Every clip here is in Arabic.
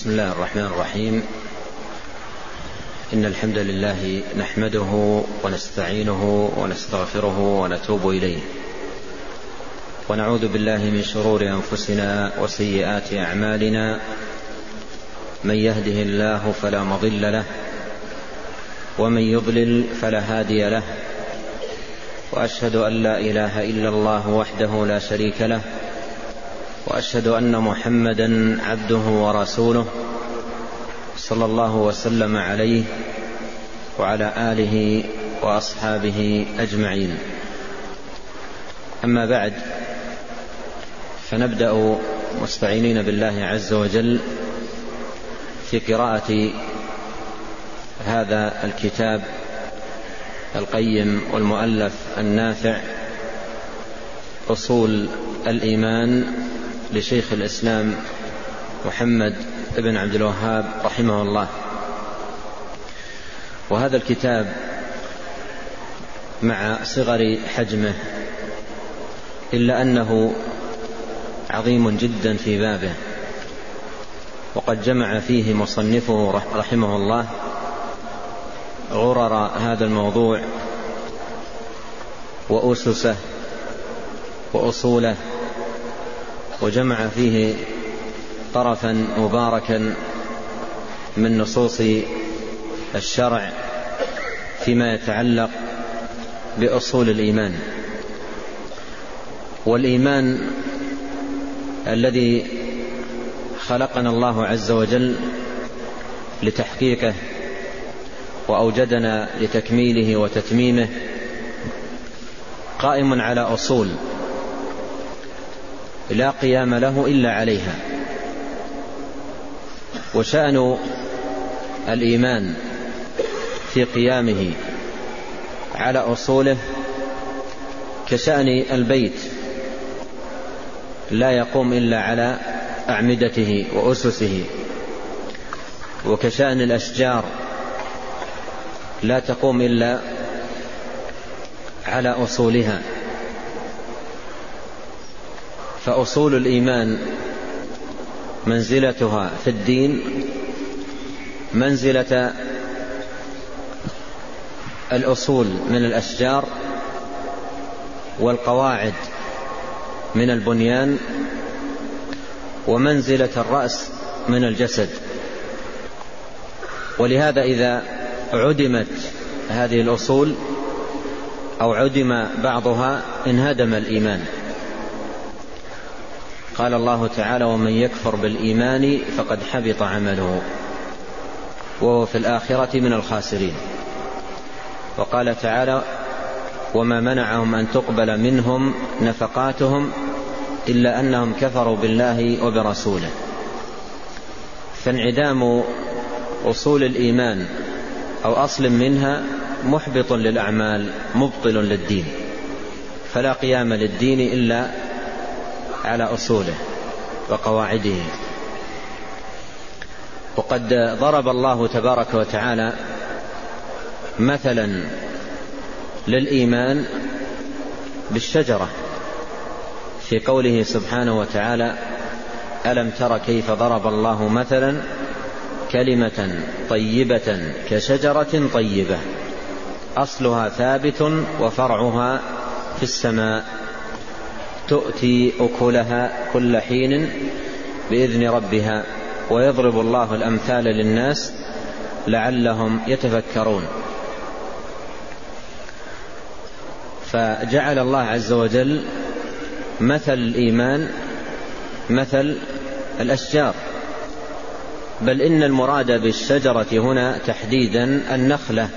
بسم الله الرحمن الرحيم. إن الحمد لله نحمده ونستعينه ونستغفره ونتوب إليه. ونعوذ بالله من شرور أنفسنا وسيئات أعمالنا. من يهده الله فلا مضل له ومن يضلل فلا هادي له. وأشهد أن لا إله إلا الله وحده لا شريك له. وأشهد أن محمدا عبده ورسوله صلى الله وسلم عليه وعلى آله وأصحابه أجمعين. أما بعد فنبدأ مستعينين بالله عز وجل في قراءة هذا الكتاب القيم والمؤلف النافع أصول الإيمان لشيخ الإسلام محمد بن عبد الوهاب رحمه الله. وهذا الكتاب مع صغر حجمه إلا أنه عظيم جدا في بابه. وقد جمع فيه مصنفه رحمه الله غرر هذا الموضوع وأسسه وأصوله وجمع فيه طرفا مباركا من نصوص الشرع فيما يتعلق بأصول الإيمان. والإيمان الذي خلقنا الله عز وجل لتحقيقه وأوجدنا لتكميله وتتميمه قائم على أصول لا قيام له إلا عليها. وشأن الإيمان في قيامه على أصوله كشأن البيت لا يقوم إلا على أعمدته وأسسه وكشأن الأشجار لا تقوم إلا على أصولها. فأصول الإيمان منزلتها في الدين منزلة الأصول من الأشجار والقواعد من البنيان ومنزلة الرأس من الجسد. ولهذا إذا عدمت هذه الأصول أو عدم بعضها انهدم الإيمان. قال الله تعالى ومن يكفر بالإيمان فقد حبط عمله وهو في الآخرة من الخاسرين. وقال تعالى وما منعهم أن تقبل منهم نفقاتهم إلا أنهم كفروا بالله وبرسوله. فانعدام أصول الإيمان أو أصل منها محبط للأعمال مبطل للدين. فلا قيام للدين إلا على أصوله وقواعده. وقد ضرب الله تبارك وتعالى مثلا للإيمان بالشجرة في قوله سبحانه وتعالى ألم تر كيف ضرب الله مثلا كلمة طيبة كشجرة طيبة أصلها ثابت وفرعها في السماء. تؤتي أكلها كل حين بإذن ربها ويضرب الله الأمثال للناس لعلهم يتفكرون. فجعل الله عز وجل مثل الإيمان مثل الأشجار. بل إن المراد بالشجرة هنا تحديدا النخلة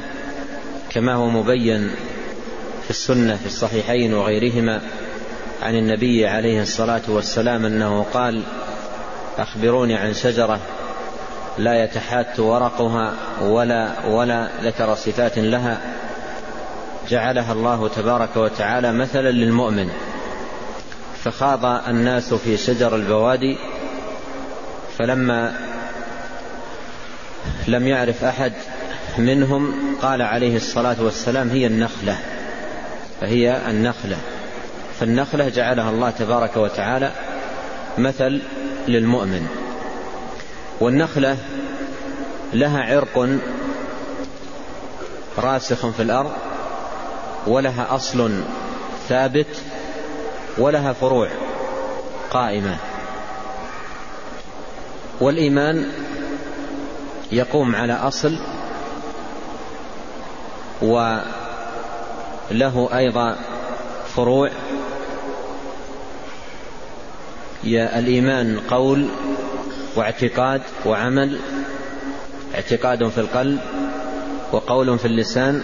كما هو مبين في السنة في الصحيحين وغيرهما. عن النبي عليه الصلاة والسلام أنه قال أخبروني عن شجرة لا يتحات ورقها ولا ولا ذكر صفات لها. جعلها الله تبارك وتعالى مثلا للمؤمن. فخاض الناس في شجر البوادي فلما لم يعرف أحد منهم قال عليه الصلاة والسلام هي النخلة فهي النخلة. فالنخلة جعلها الله تبارك وتعالى مثل للمؤمن. والنخلة لها عرق راسخ في الأرض ولها أصل ثابت ولها فروع قائمة. والإيمان يقوم على أصل وله أيضا فروع الإيمان قول واعتقاد وعمل اعتقاد في القلب وقول في اللسان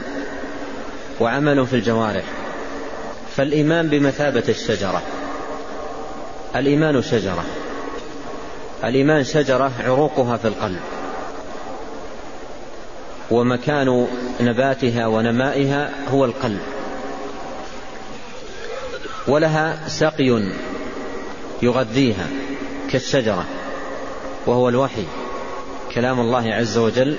وعمل في الجوارح. فالإيمان بمثابة الشجرة. الإيمان شجرة. الإيمان شجرة عروقها في القلب. ومكان نباتها ونمائها هو القلب. ولها سقي يغذيها كالشجرة وهو الوحي كلام الله عز وجل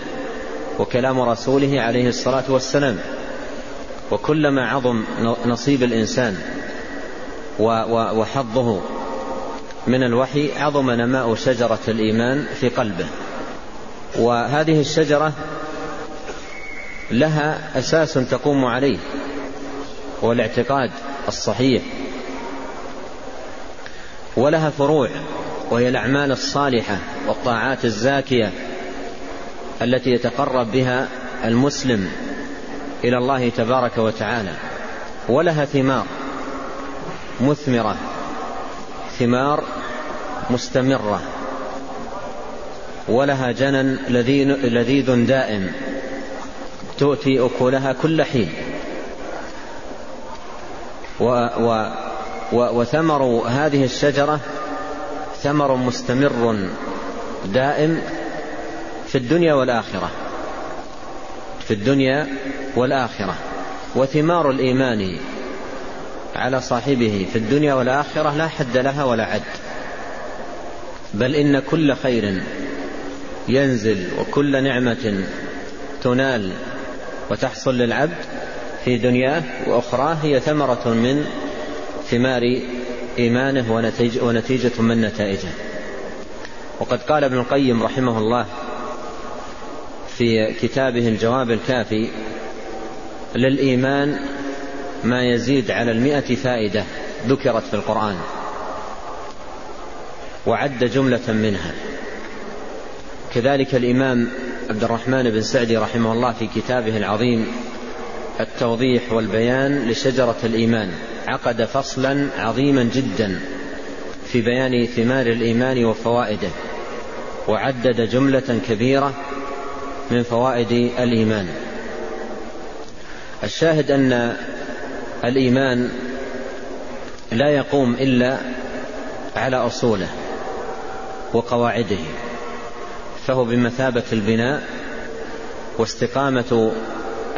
وكلام رسوله عليه الصلاة والسلام. وكلما عظم نصيب الإنسان وحظه من الوحي عظم نماء شجرة الإيمان في قلبه. وهذه الشجرة لها أساس تقوم عليه هو الاعتقاد الصحيح ولها فروع وهي الأعمال الصالحة والطاعات الزاكية التي يتقرب بها المسلم إلى الله تبارك وتعالى. ولها ثمار مثمرة ثمار مستمرة. ولها جنن لذيذ دائم تؤتي أكلها كل حين. و و وثمر هذه الشجرة ثمر مستمر دائم في الدنيا والآخرة. في الدنيا والآخرة. وثمار الإيمان على صاحبه في الدنيا والآخرة لا حد لها ولا عد. بل إن كل خير ينزل وكل نعمة تنال وتحصل للعبد في دنياه وأخراه هي ثمرة من ثمار إيمانه ونتيجة من نتائجه. وقد قال ابن القيم رحمه الله في كتابه الجواب الكافي للإيمان ما يزيد على المئة فائدة ذكرت في القرآن وعد جملة منها. كذلك الإمام عبد الرحمن بن سعدي رحمه الله في كتابه العظيم التوضيح والبيان لشجرة الإيمان. عقد فصلا عظيما جدا في بيان ثمار الإيمان وفوائده وعدد جملة كبيرة من فوائد الإيمان. الشاهد أن الإيمان لا يقوم إلا على أصوله وقواعده فهو بمثابة البناء واستقامة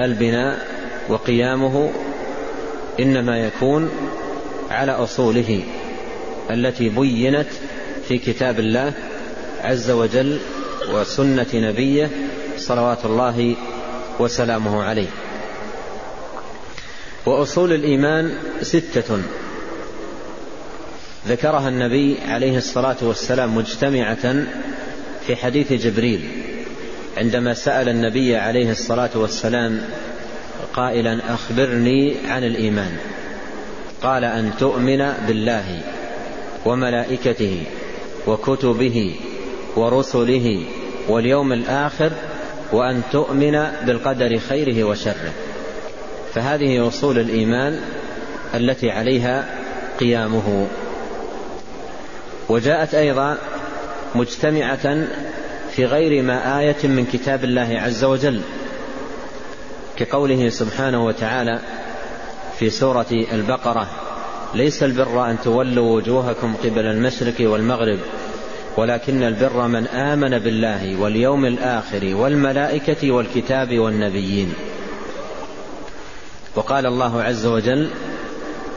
البناء وقيامه إنما يكون على أصوله التي بينت في كتاب الله عز وجل وسنة نبيه صلوات الله وسلامه عليه. وأصول الإيمان ستة. ذكرها النبي عليه الصلاة والسلام مجتمعة في حديث جبريل عندما سأل النبي عليه الصلاة والسلام قائلا أخبرني عن الإيمان. قال أن تؤمن بالله وملائكته وكتبه ورسله واليوم الآخر وأن تؤمن بالقدر خيره وشره. فهذه أصول الإيمان التي عليها قيامه. وجاءت أيضا مجتمعة في غير ما آية من كتاب الله عز وجل. كقوله سبحانه وتعالى في سورة البقرة ليس البر أن تولوا وجوهكم قبل المشرق والمغرب ولكن البر من آمن بالله واليوم الآخر والملائكة والكتاب والنبيين. وقال الله عز وجل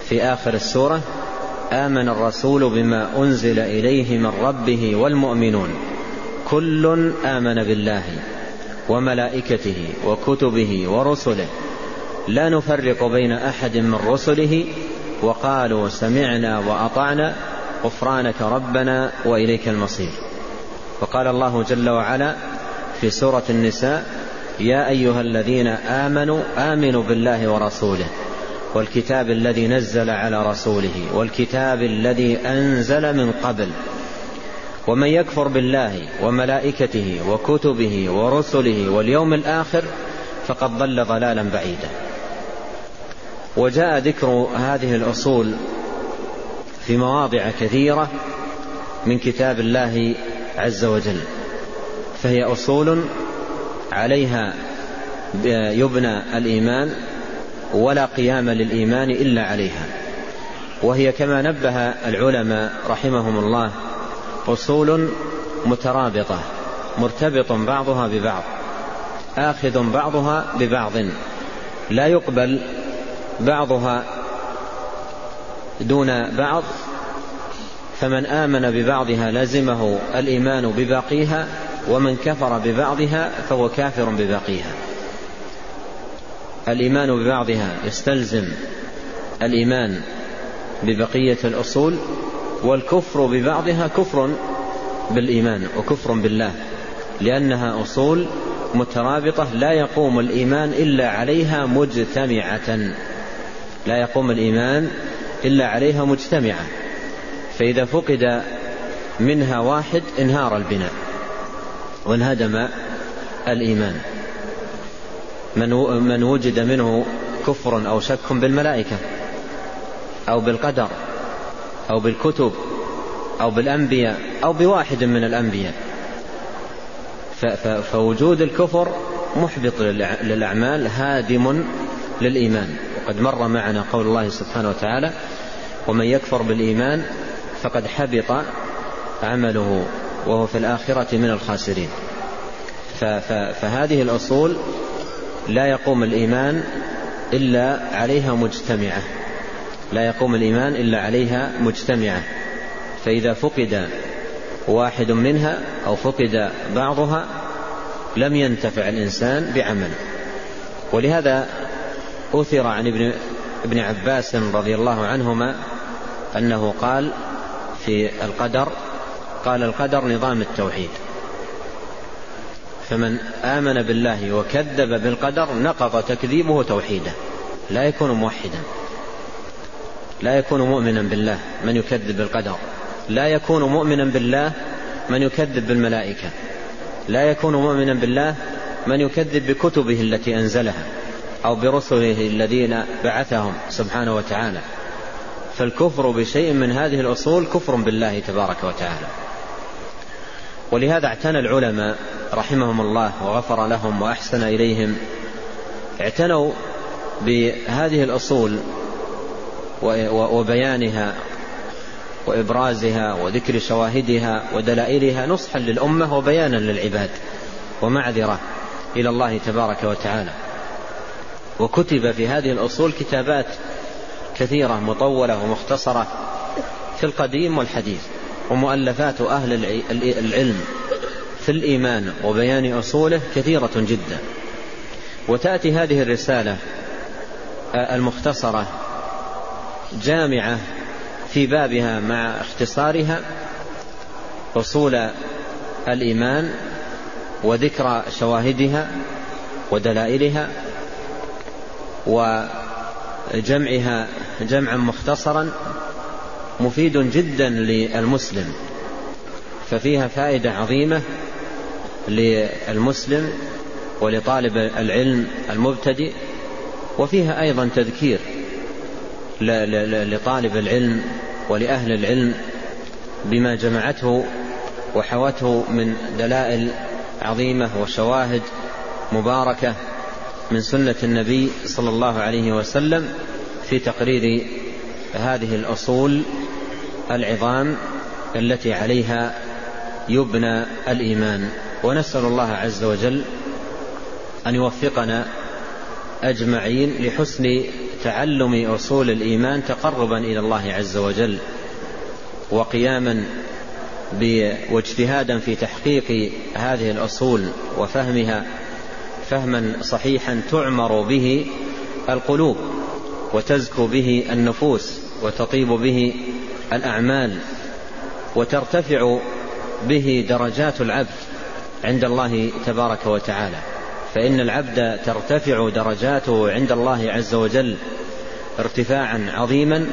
في آخر السورة آمن الرسول بما أنزل إليه من ربه والمؤمنون كل آمن بالله وملائكته وكتبه ورسله. لا نفرق بين أحد من رسله. وقالوا سمعنا وأطعنا. غفرانك ربنا وإليك المصير. وقال الله جل وعلا في سورة النساء يا أيها الذين آمنوا آمنوا بالله ورسوله والكتاب الذي نزل على رسوله والكتاب الذي أنزل من قبل ومن يكفر بالله وملائكته وكتبه ورسله واليوم الآخر فقد ضل ضلالا بعيدا. وجاء ذكر هذه الأصول في مواضع كثيرة من كتاب الله عز وجل فهي أصول عليها يبنى الإيمان ولا قيام للإيمان إلا عليها وهي كما نبه العلماء رحمهم الله أصول مترابطة مرتبط بعضها ببعض آخذ بعضها ببعض لا يقبل بعضها دون بعض فمن آمن ببعضها لزمه الإيمان بباقيها ومن كفر ببعضها فهو كافر بباقيها. الإيمان ببعضها يستلزم الإيمان ببقية الأصول والكفر ببعضها كفر بالإيمان وكفر بالله لأنها أصول مترابطة لا يقوم الإيمان إلا عليها مجتمعة. لا يقوم الإيمان إلا عليها مجتمعة. فإذا فقد منها واحد انهار البناء وانهدم الإيمان. من من وجد منه كفر أو شك بالملائكة أو بالقدر أو بالكتب أو بالأنبياء أو بواحد من الأنبياء. فوجود الكفر محبط للأعمال هادم للإيمان. وقد مر معنا قول الله سبحانه وتعالى ومن يكفر بالإيمان فقد حبط عمله وهو في الآخرة من الخاسرين. فهذه الأصول لا يقوم الإيمان إلا عليها مجتمعة. لا يقوم الإيمان إلا عليها مجتمعة. فإذا فقد واحد منها أو فقد بعضها لم ينتفع الإنسان بعمله ولهذا أثر عن ابن ابن عباس رضي الله عنهما أنه قال في القدر قال القدر نظام التوحيد. فمن آمن بالله وكذب بالقدر نقض تكذيبه توحيده لا يكون موحدا. لا يكون مؤمنا بالله من يكذب بالقدر. لا يكون مؤمنا بالله من يكذب بالملائكة. لا يكون مؤمنا بالله من يكذب بكتبه التي أنزلها أو برسله الذين بعثهم سبحانه وتعالى. فالكفر بشيء من هذه الأصول كفر بالله تبارك وتعالى. ولهذا اعتنى العلماء رحمهم الله وغفر لهم وأحسن إليهم. اعتنوا بهذه الأصول وبيانها وإبرازها وذكر شواهدها ودلائلها نصحا للأمة وبيانا للعباد ومعذرة إلى الله تبارك وتعالى. وكتب في هذه الأصول كتابات كثيرة مطولة ومختصرة في القديم والحديث ومؤلفات أهل العلم في الإيمان وبيان أصوله كثيرة جدا. وتأتي هذه الرسالة المختصرة جامعة في بابها مع اختصارها أصول الإيمان وذكر شواهدها ودلائلها وجمعها جمعا مختصرا مفيد جدا للمسلم ففيها فائدة عظيمة للمسلم ولطالب العلم المبتدئ وفيها أيضا تذكير لطالب العلم ولأهل العلم بما جمعته وحوته من دلائل عظيمة وشواهد مباركة من سنة النبي صلى الله عليه وسلم في تقرير هذه الأصول العظام التي عليها يبنى الإيمان. ونسأل الله عز وجل أن يوفقنا أجمعين لحسن تعلم أصول الإيمان تقربا إلى الله عز وجل وقياما واجتهادا في تحقيق هذه الأصول وفهمها فهما صحيحا تعمر به القلوب وتزكو به النفوس وتطيب به الأعمال وترتفع به درجات العبد عند الله تبارك وتعالى. فإن العبد ترتفع درجاته عند الله عز وجل ارتفاعا عظيما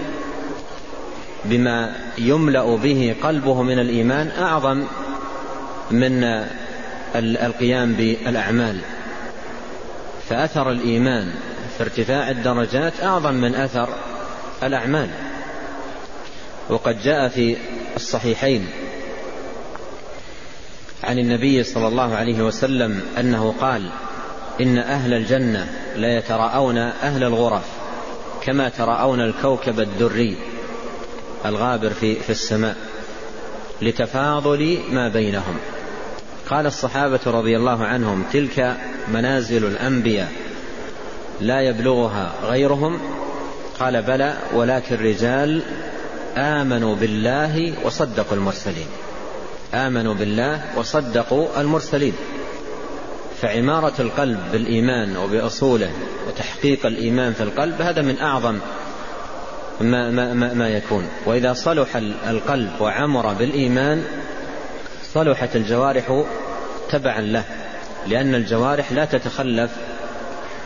بما يملأ به قلبه من الإيمان أعظم من القيام بالأعمال. فأثر الإيمان في ارتفاع الدرجات أعظم من أثر الأعمال. وقد جاء في الصحيحين عن النبي صلى الله عليه وسلم أنه قال إن أهل الجنة ليتراءون أهل الغرف كما تراءون الكوكب الدري الغابر في, في السماء لتفاضل ما بينهم. قال الصحابة رضي الله عنهم تلك منازل الأنبياء لا يبلغها غيرهم؟ قال بلى ولكن رجال آمنوا بالله وصدقوا المرسلين. آمنوا بالله وصدقوا المرسلين. فعمارة القلب بالإيمان وبأصوله وتحقيق الإيمان في القلب هذا من أعظم ما, ما, ما, ما يكون. وإذا صلح القلب وعمر بالإيمان صلحت الجوارح تبعا له لأن الجوارح لا تتخلف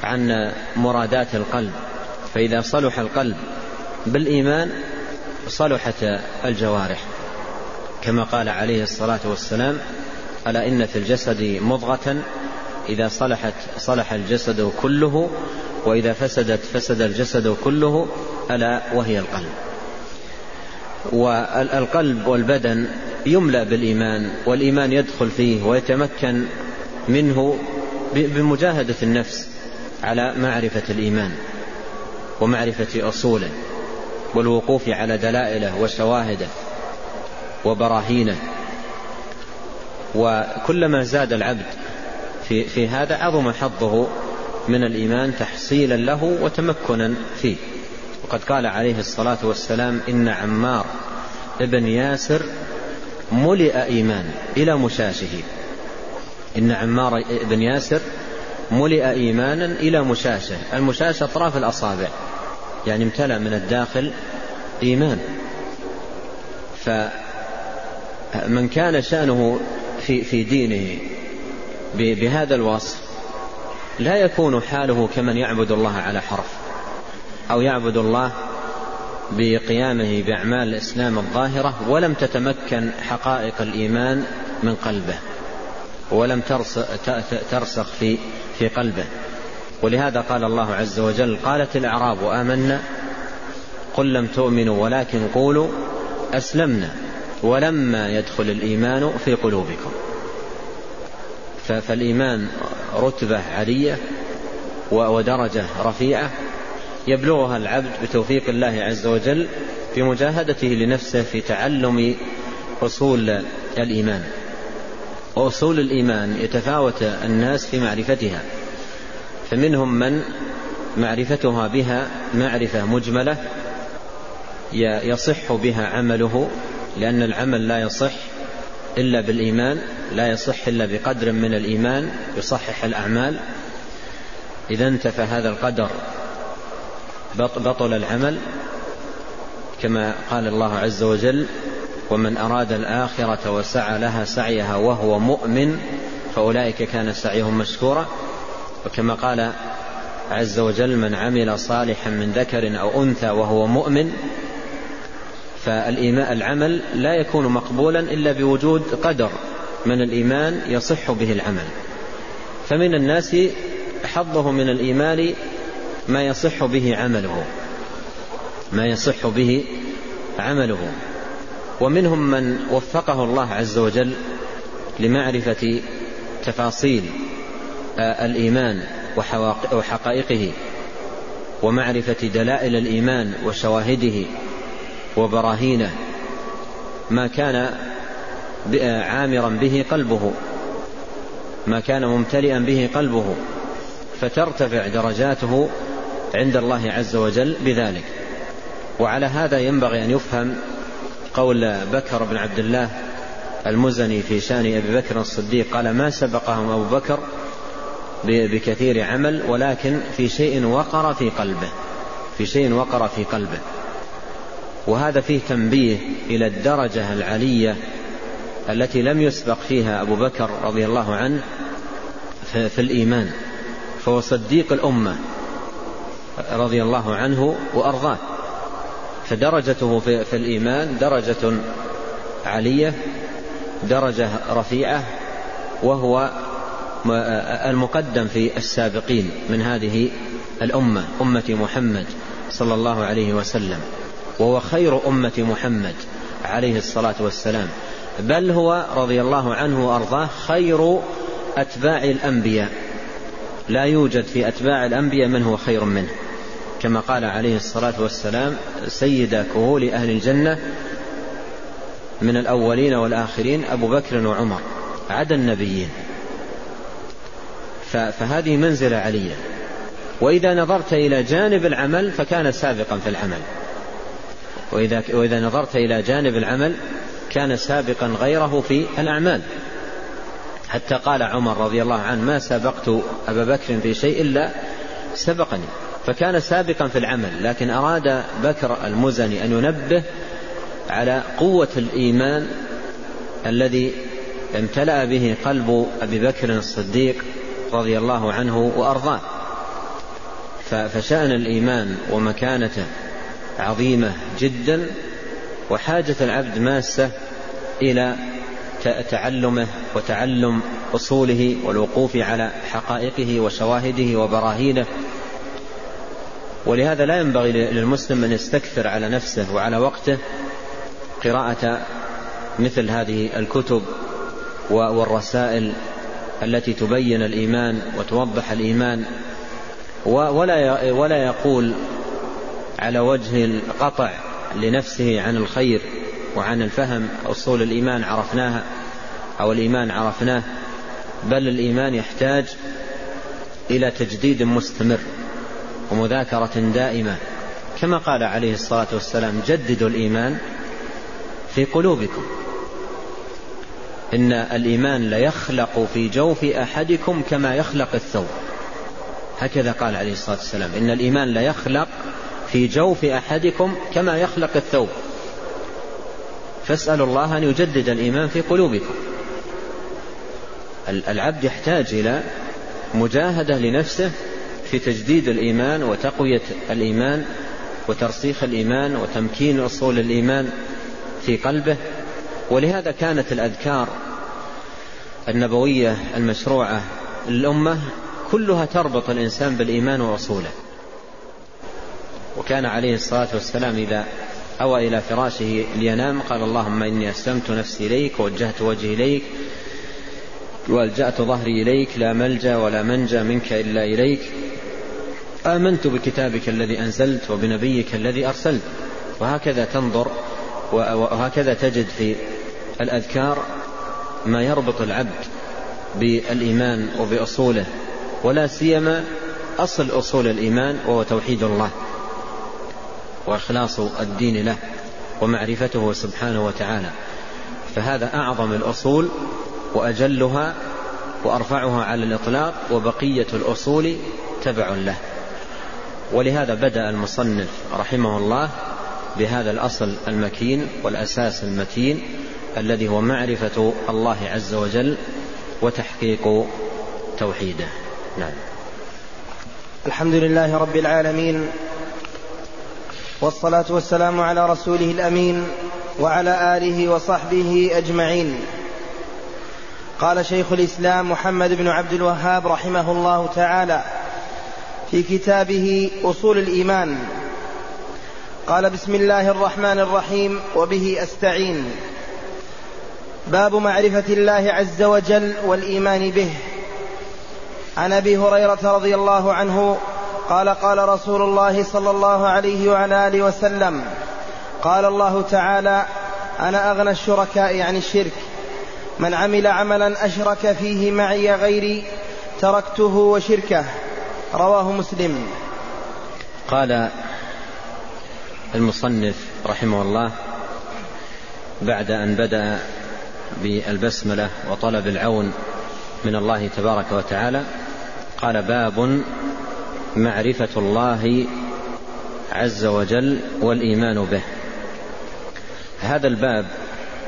عن مرادات القلب. فإذا صلح القلب بالإيمان صلحت الجوارح. كما قال عليه الصلاة والسلام ألا إن في الجسد مضغة إذا صلحت صلح الجسد كله وإذا فسدت فسد الجسد كله ألا وهي القلب. والقلب والبدن يملأ بالإيمان والإيمان يدخل فيه ويتمكن منه بمجاهدة النفس على معرفة الإيمان ومعرفة أصوله والوقوف على دلائله وشواهده وبراهينه. وكلما زاد العبد في, في هذا عظم حظه من الإيمان تحصيلا له وتمكنا فيه. وقد قال عليه الصلاة والسلام إن عمار ابن ياسر ملئ إيمان إلى مشاشه. إن عمار بن ياسر ملئ إيمانا إلى مشاشه. المشاشه أطراف الأصابع يعني امتلأ من الداخل إيمان. فمن كان شأنه في, في دينه بهذا الوصف لا يكون حاله كمن يعبد الله على حرف أو يعبد الله بقيامه بأعمال الإسلام الظاهرة ولم تتمكن حقائق الإيمان من قلبه ولم ترسخ في في قلبه ولهذا قال الله عز وجل قالت الأعراب آمنا قل لم تؤمنوا ولكن قولوا أسلمنا ولما يدخل الإيمان في قلوبكم فالإيمان رتبة عالية ودرجة رفيعة يبلغها العبد بتوفيق الله عز وجل في مجاهدته لنفسه في تعلم أصول الإيمان. وأصول الإيمان يتفاوت الناس في معرفتها فمنهم من معرفتها بها معرفة مجملة يصح بها عمله لأن العمل لا يصح إلا بالإيمان لا يصح إلا بقدر من الإيمان يصحح الأعمال. إذا انتفى هذا القدر بطل العمل كما قال الله عز وجل ومن أراد الآخرة وسعى لها سعيها وهو مؤمن فأولئك كان سعيهم مشكورا. وكما قال عز وجل من عمل صالحا من ذكر أو أنثى وهو مؤمن فالإيمان العمل لا يكون مقبولا إلا بوجود قدر من الإيمان يصح به العمل. فمن الناس حظه من الإيمان ما يصح به عمله. ما يصح به عمله. ومنهم من وفقه الله عز وجل لمعرفة تفاصيل الإيمان وحقائقه ومعرفة دلائل الإيمان وشواهده. وبراهينه ما كان عامرا به قلبه ما كان ممتلئا به قلبه فترتفع درجاته عند الله عز وجل بذلك. وعلى هذا ينبغي أن يفهم قول بكر بن عبد الله المزني في شأن أبي بكر الصديق قال ما سبقهم أبو بكر بكثير عمل ولكن في شيء وقر في قلبه في شيء وقر في قلبه. وهذا فيه تنبيه إلى الدرجة العلية التي لم يسبق فيها أبو بكر رضي الله عنه في الإيمان فهو صديق الأمة رضي الله عنه وأرضاه. فدرجته في الإيمان درجة عالية درجة رفيعة وهو المقدم في السابقين من هذه الأمة أمة محمد صلى الله عليه وسلم. وهو خير أمة محمد عليه الصلاة والسلام. بل هو رضي الله عنه وأرضاه خير أتباع الأنبياء. لا يوجد في أتباع الأنبياء من هو خير منه. كما قال عليه الصلاة والسلام سيد كهول أهل الجنة من الأولين والآخرين أبو بكر وعمر عدا النبيين. فهذه منزلة علية. وإذا نظرت إلى جانب العمل فكان سابقا في العمل. وإذا, وإذا نظرت إلى جانب العمل كان سابقا غيره في الأعمال. حتى قال عمر رضي الله عنه ما سبقت أبا بكر في شيء إلا سبقني. فكان سابقا في العمل لكن أراد بكر المزني أن ينبه على قوة الإيمان الذي امتلأ به قلب أبي بكر الصديق رضي الله عنه وأرضاه. فشأن الإيمان ومكانته عظيمة جدا وحاجة العبد ماسة إلى تعلمه وتعلم أصوله والوقوف على حقائقه وشواهده وبراهينه. ولهذا لا ينبغي للمسلم أن يستكثر على نفسه وعلى وقته قراءة مثل هذه الكتب والرسائل التي تبين الإيمان وتوضح الإيمان. ولا ولا يقول على وجه القطع لنفسه عن الخير وعن الفهم أصول الإيمان عرفناها أو الإيمان عرفناه بل الإيمان يحتاج إلى تجديد مستمر ومذاكرة دائمة. كما قال عليه الصلاة والسلام جددوا الإيمان في قلوبكم. إن الإيمان ليخلق في جوف أحدكم كما يخلق الثوب. هكذا قال عليه الصلاة والسلام إن الإيمان ليخلق في جوف أحدكم كما يخلق الثوب. فاسألوا الله أن يجدد الإيمان في قلوبكم. العبد يحتاج إلى مجاهدة لنفسه في تجديد الإيمان وتقوية الإيمان وترسيخ الإيمان وتمكين أصول الإيمان في قلبه. ولهذا كانت الأذكار النبوية المشروعة للأمة كلها تربط الإنسان بالإيمان وأصوله وكان عليه الصلاة والسلام إذا أوى إلى فراشه لينام قال اللهم إني أسلمت نفسي إليك ووجهت وجهي إليك وألجأت ظهري إليك لا ملجأ ولا منجى منك إلا إليك. آمنت بكتابك الذي أنزلت وبنبيك الذي أرسلت. وهكذا تنظر وهكذا تجد في الأذكار ما يربط العبد بالإيمان وبأصوله ولا سيما أصل أصول الإيمان وهو توحيد الله. وإخلاص الدين له ومعرفته سبحانه وتعالى. فهذا أعظم الأصول وأجلها وأرفعها على الإطلاق وبقية الأصول تبع له. ولهذا بدأ المصنف رحمه الله بهذا الأصل المكين والأساس المتين الذي هو معرفة الله عز وجل وتحقيق توحيده. نعم. الحمد لله رب العالمين والصلاة والسلام على رسوله الأمين وعلى آله وصحبه أجمعين. قال شيخ الإسلام محمد بن عبد الوهاب رحمه الله تعالى في كتابه أصول الإيمان. قال بسم الله الرحمن الرحيم وبه أستعين. باب معرفة الله عز وجل والإيمان به. عن أبي هريرة رضي الله عنه قال قال رسول الله صلى الله عليه وعلى آله وسلم قال الله تعالى أنا أغنى الشركاء عن الشرك من عمل عملا أشرك فيه معي غيري تركته وشركه. رواه مسلم. قال المصنف رحمه الله بعد أن بدأ بالبسملة وطلب العون من الله تبارك وتعالى قال باب معرفة الله عز وجل والإيمان به. هذا الباب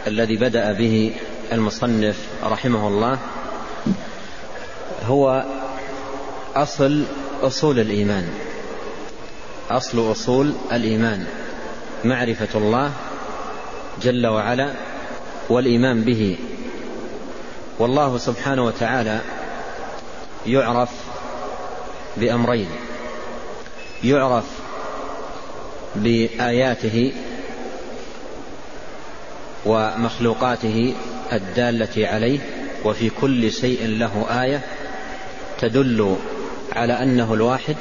الذي بدأ به المصنف رحمه الله هو أصل أصول الإيمان. أصل أصول الإيمان. معرفة الله جل وعلا والإيمان به. والله سبحانه وتعالى يعرف بأمرين. يعرف بآياته ومخلوقاته الدالة عليه وفي كل شيء له آية تدل على أنه الواحد.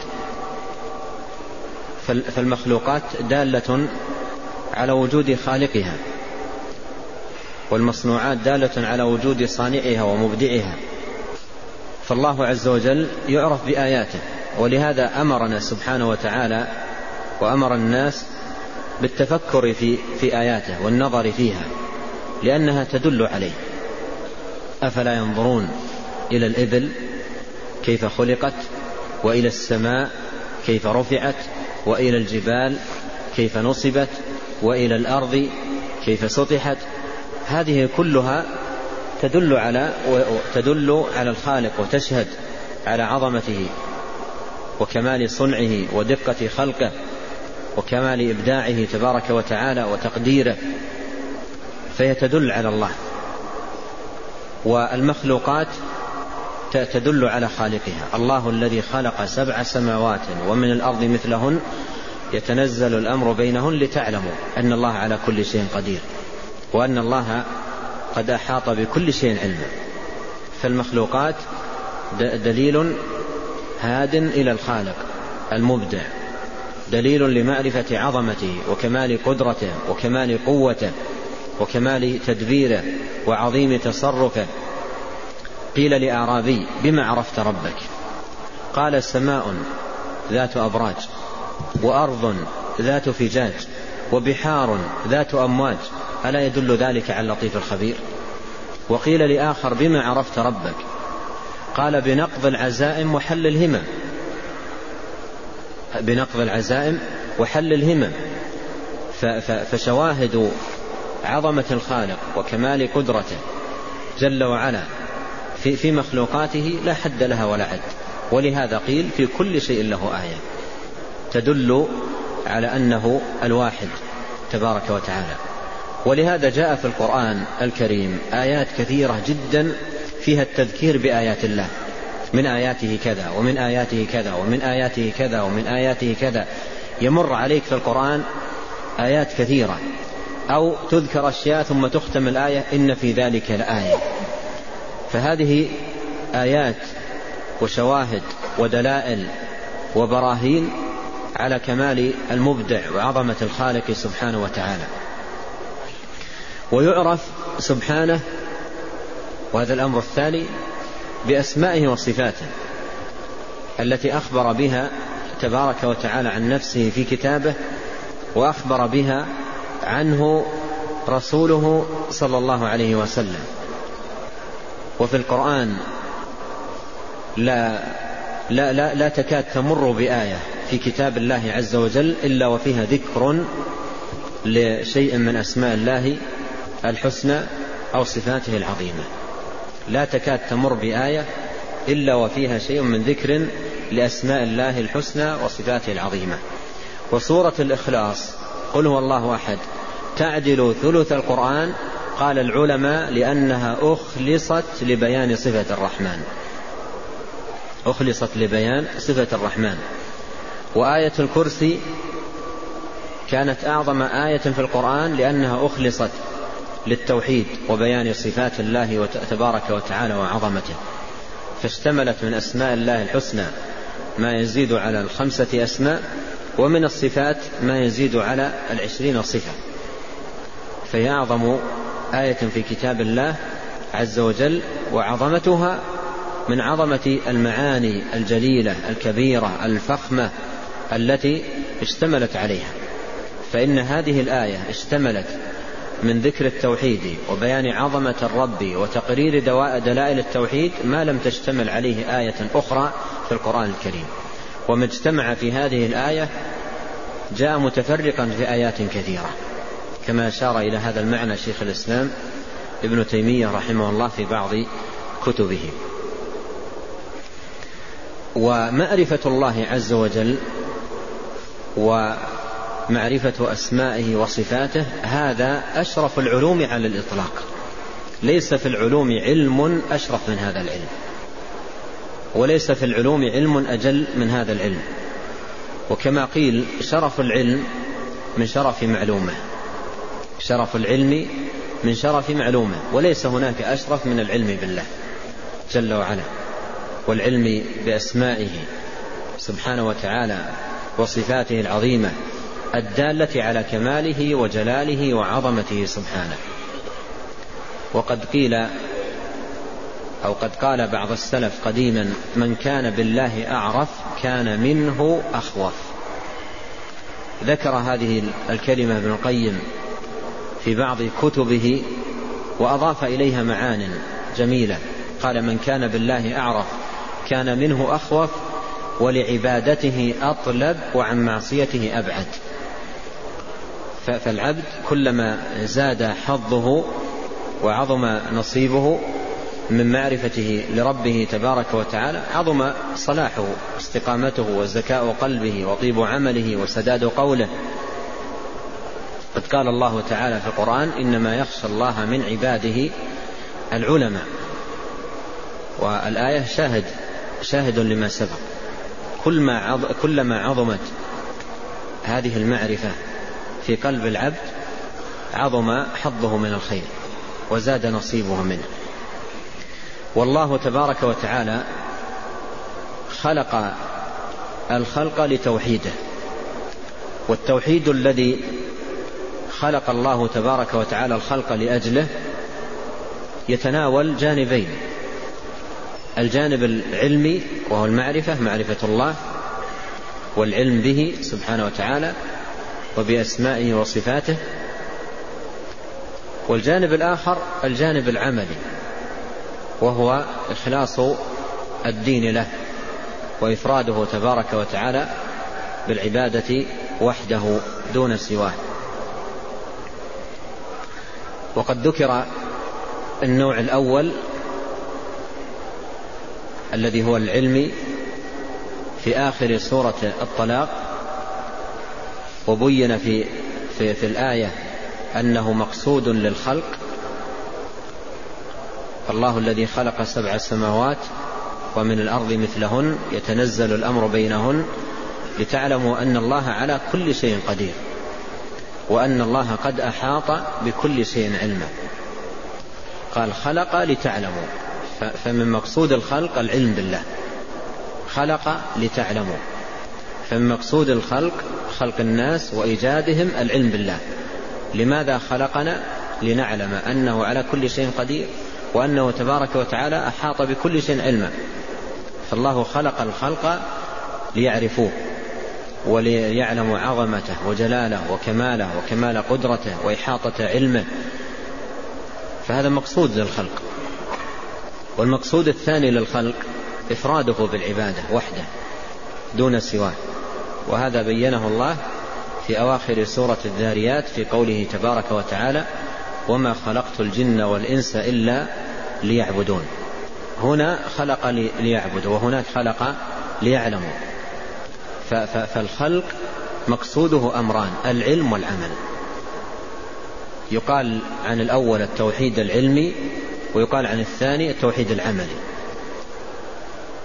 فالمخلوقات دالة على وجود خالقها والمصنوعات دالة على وجود صانعها ومبدعها. فالله عز وجل يعرف بآياته ولهذا أمرنا سبحانه وتعالى وأمر الناس بالتفكر في في آياته والنظر فيها لأنها تدل عليه. أفلا ينظرون إلى الإبل كيف خلقت وإلى السماء كيف رفعت وإلى الجبال كيف نصبت وإلى الأرض كيف سطحت. هذه كلها تدل على تدل على الخالق وتشهد على عظمته وكمال صنعه ودقة خلقه وكمال إبداعه تبارك وتعالى وتقديره فهي تدل على الله. والمخلوقات تدل على خالقها. الله الذي خلق سبع سماوات ومن الأرض مثلهن يتنزل الأمر بينهن لتعلموا أن الله على كل شيء قدير وأن الله قد أحاط بكل شيء علما. فالمخلوقات دليل هاد إلى الخالق المبدع. دليل لمعرفة عظمته وكمال قدرته وكمال قوته وكمال تدبيره وعظيم تصرفه. قيل لأعرابي بما عرفت ربك؟ قال سماء ذات أبراج وأرض ذات فجاج وبحار ذات أمواج. ألا يدل ذلك على اللطيف الخبير؟ وقيل لآخر بما عرفت ربك؟ قال بنقض العزائم وحل الهمم. بنقض العزائم وحل الهمم. فشواهد عظمة الخالق وكمال قدرته جل وعلا في, في مخلوقاته لا حد لها ولا عد. ولهذا قيل في كل شيء له آية تدل على أنه الواحد تبارك وتعالى. ولهذا جاء في القرآن الكريم آيات كثيرة جدا فيها التذكير بآيات الله. من آياته كذا ومن آياته كذا ومن آياته كذا ومن آياته كذا. يمر عليك في القرآن آيات كثيرة. أو تذكر أشياء ثم تختم الآية إن في ذلك لآية. فهذه آيات وشواهد ودلائل وبراهين على كمال المبدع وعظمة الخالق سبحانه وتعالى. ويعرف سبحانه وهذا الأمر الثاني بأسمائه وصفاته التي أخبر بها تبارك وتعالى عن نفسه في كتابه وأخبر بها عنه رسوله صلى الله عليه وسلم. وفي القرآن لا لا لا, لا تكاد تمر بآية في كتاب الله عز وجل إلا وفيها ذكر لشيء من أسماء الله الحسنى أو صفاته العظيمة. لا تكاد تمر بآية إلا وفيها شيء من ذكر لأسماء الله الحسنى وصفاته العظيمة. وسورة الإخلاص قل هو الله أحد. تعدل ثلث القرآن قال العلماء لأنها أخلصت لبيان صفة الرحمن. أخلصت لبيان صفة الرحمن. وآية الكرسي كانت أعظم آية في القرآن لأنها أخلصت للتوحيد وبيان صفات الله تبارك وتعالى وعظمته. فاشتملت من أسماء الله الحسنى ما يزيد على الخمسة أسماء ومن الصفات ما يزيد على العشرين صفة. فهي أعظم آية في كتاب الله عز وجل وعظمتها من عظمة المعاني الجليلة الكبيرة الفخمة التي اشتملت عليها. فإن هذه الآية اشتملت من ذكر التوحيد وبيان عظمة الرب وتقرير دلائل التوحيد ما لم تشتمل عليه آية أخرى في القرآن الكريم. وما اجتمع في هذه الآية جاء متفرقا في آيات كثيرة. كما أشار إلى هذا المعنى شيخ الإسلام ابن تيمية رحمه الله في بعض كتبه. ومعرفة الله عز وجل ومعرفة أسمائه وصفاته هذا أشرف العلوم على الإطلاق. ليس في العلوم علم أشرف من هذا العلم. وليس في العلوم علم أجل من هذا العلم. وكما قيل شرف العلم من شرف معلومة. شرف العلم من شرف معلومة. وليس هناك أشرف من العلم بالله. جل وعلا. والعلم بأسمائه سبحانه وتعالى وصفاته العظيمة. الدالة على كماله وجلاله وعظمته سبحانه. وقد قيل أو قد قال بعض السلف قديما من كان بالله أعرف كان منه أخوف. ذكر هذه الكلمة ابن القيم في بعض كتبه وأضاف إليها معان جميلة. قال من كان بالله أعرف كان منه أخوف ولعبادته أطلب وعن معصيته أبعد. فالعبد كلما زاد حظه وعظم نصيبه من معرفته لربه تبارك وتعالى عظم صلاحه استقامته وزكاء قلبه وطيب عمله وسداد قوله. قد قال الله تعالى في القرآن إنما يخشى الله من عباده العلماء. والآية شاهد شاهد لما سبق. كلما عظمت هذه المعرفة في قلب العبد عظم حظه من الخير وزاد نصيبه منه. والله تبارك وتعالى خلق الخلق لتوحيده والتوحيد الذي خلق الله تبارك وتعالى الخلق لأجله يتناول جانبين الجانب العلمي وهو المعرفة معرفة الله والعلم به سبحانه وتعالى وبأسمائه وصفاته. والجانب الآخر الجانب العملي وهو إخلاص الدين له وإفراده تبارك وتعالى بالعبادة وحده دون سواه. وقد ذكر النوع الأول الذي هو العلم في آخر سورة الطلاق وبين في في, في الآية أنه مقصود للخلق. فالله الذي خلق سبع سماوات ومن الأرض مثلهن يتنزل الأمر بينهن لتعلموا أن الله على كل شيء قدير وأن الله قد أحاط بكل شيء علما. قال خلق لتعلموا. فمن مقصود الخلق العلم بالله. خلق لتعلموا. فمن مقصود الخلق خلق الناس وإيجادهم العلم بالله. لماذا خلقنا؟ لنعلم أنه على كل شيء قدير وأنه تبارك وتعالى أحاط بكل شيء علما. فالله خلق الخلق ليعرفوه وليعلموا عظمته وجلاله وكماله وكمال قدرته وإحاطة علمه. فهذا مقصود للخلق. والمقصود الثاني للخلق إفراده بالعبادة وحده دون سواه. وهذا بينه الله في أواخر سورة الذاريات في قوله تبارك وتعالى وما خلقت الجن والإنس إلا ليعبدون. هنا خلق ليعبدوا وهناك خلق ليعلموا. فالخلق مقصوده أمران العلم والعمل. يقال عن الأول التوحيد العلمي ويقال عن الثاني التوحيد العملي.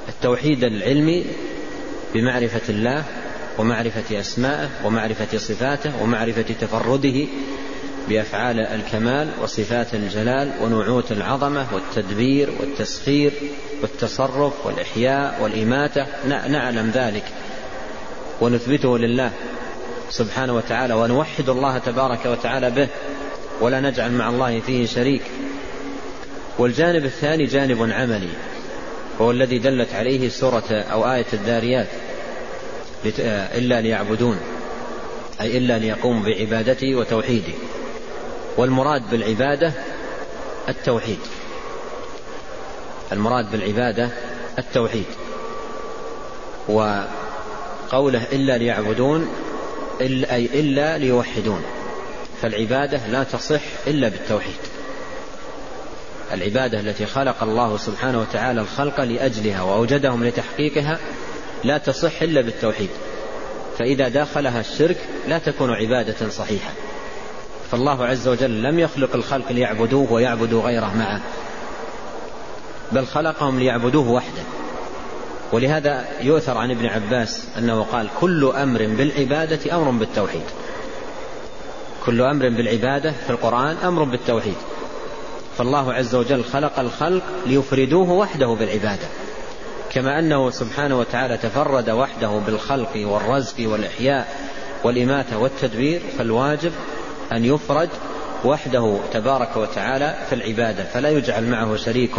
التوحيد العلمي بمعرفة الله ومعرفة أسمائه ومعرفة صفاته ومعرفة تفرده بأفعال الكمال وصفات الجلال ونعوت العظمة والتدبير والتسخير والتصرف والإحياء والإماتة. نعلم ذلك ونثبته لله سبحانه وتعالى ونوحد الله تبارك وتعالى به ولا نجعل مع الله فيه شريك. والجانب الثاني جانب عملي وهو الذي دلت عليه سورة أو آية الذاريات إلا ليعبدون أي إلا ليقوموا بعبادته وتوحيده. والمراد بالعبادة التوحيد. المراد بالعبادة التوحيد. وقوله إلا ليعبدون إلا أي إلا ليوحدون. فالعبادة لا تصح إلا بالتوحيد. العبادة التي خلق الله سبحانه وتعالى الخلق لأجلها وأوجدهم لتحقيقها لا تصح إلا بالتوحيد. فإذا داخلها الشرك لا تكون عبادة صحيحة. فالله عز وجل لم يخلق الخلق ليعبدوه ويعبدوا غيره معه. بل خلقهم ليعبدوه وحده. ولهذا يؤثر عن ابن عباس أنه قال كل أمر بالعبادة أمر بالتوحيد. كل أمر بالعبادة في القرآن أمر بالتوحيد. فالله عز وجل خلق الخلق ليفردوه وحده بالعبادة. كما أنه سبحانه وتعالى تفرد وحده بالخلق والرزق والإحياء والإماتة والتدبير فالواجب أن يفرد وحده تبارك وتعالى في العبادة فلا يجعل معه شريك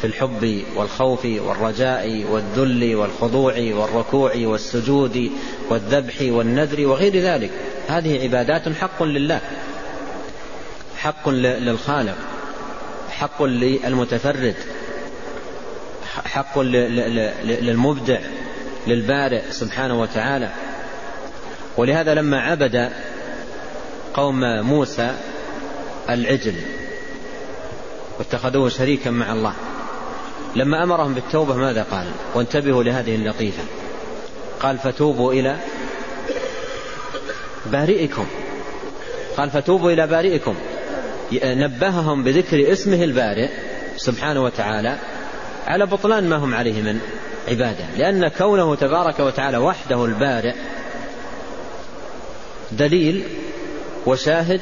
في الحب والخوف والرجاء والذل والخضوع والركوع والسجود والذبح والنذر وغير ذلك. هذه عبادات حق لله حق للخالق حق للمتفرد. حق للمبدع للبارئ سبحانه وتعالى. ولهذا لما عبد قوم موسى العجل واتخذوه شريكا مع الله لما أمرهم بالتوبة ماذا قال؟ وانتبهوا لهذه اللطيفة. قال فتوبوا إلى بارئكم. قال فتوبوا إلى بارئكم. نبههم بذكر اسمه البارئ سبحانه وتعالى على بطلان ما هم عليه من عبادة لأن كونه تبارك وتعالى وحده البارئ دليل وشاهد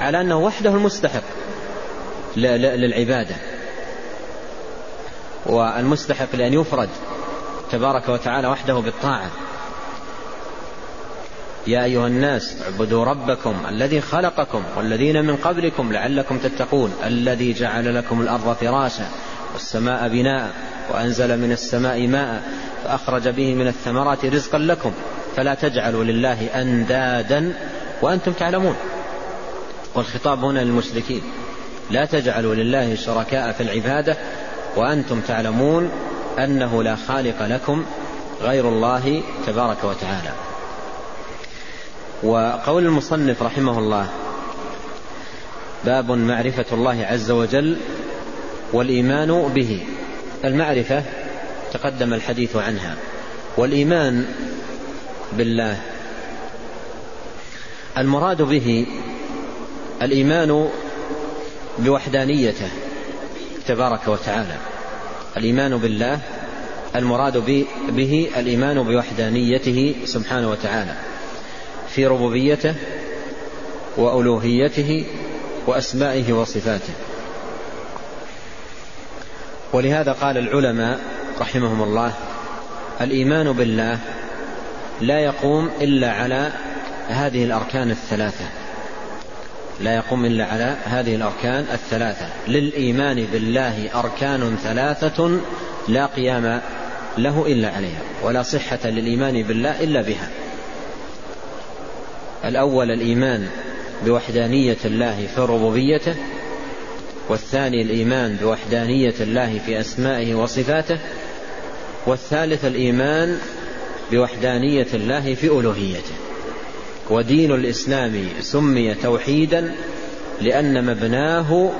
على أنه وحده المستحق للعبادة والمستحق لأن يفرد تبارك وتعالى وحده بالطاعة. يا أيها الناس اعبدوا ربكم الذي خلقكم والذين من قبلكم لعلكم تتقون الذي جعل لكم الأرض فراشا والسماء بناء وأنزل من السماء ماء فأخرج به من الثمرات رزقا لكم فلا تجعلوا لله أندادا وأنتم تعلمون والخطاب هنا للمشركين لا تجعلوا لله شركاء في العبادة وأنتم تعلمون أنه لا خالق لكم غير الله تبارك وتعالى وقول المصنف رحمه الله باب معرفة الله عز وجل والإيمان به. المعرفة تقدم الحديث عنها. والإيمان بالله. المراد به الإيمان بوحدانيته تبارك وتعالى. الإيمان بالله المراد به الإيمان بوحدانيته سبحانه وتعالى. في ربوبيته وألوهيته وأسمائه وصفاته. ولهذا قال العلماء رحمهم الله الإيمان بالله لا يقوم إلا على هذه الأركان الثلاثة. لا يقوم إلا على هذه الأركان الثلاثة. للإيمان بالله أركان ثلاثة لا قيام له إلا عليها ولا صحة للإيمان بالله إلا بها. الأول الإيمان بوحدانية الله في ربوبيته والثاني الإيمان بوحدانية الله في أسمائه وصفاته والثالث الإيمان بوحدانية الله في ألوهيته. ودين الإسلام سمي توحيدا لأن مبناه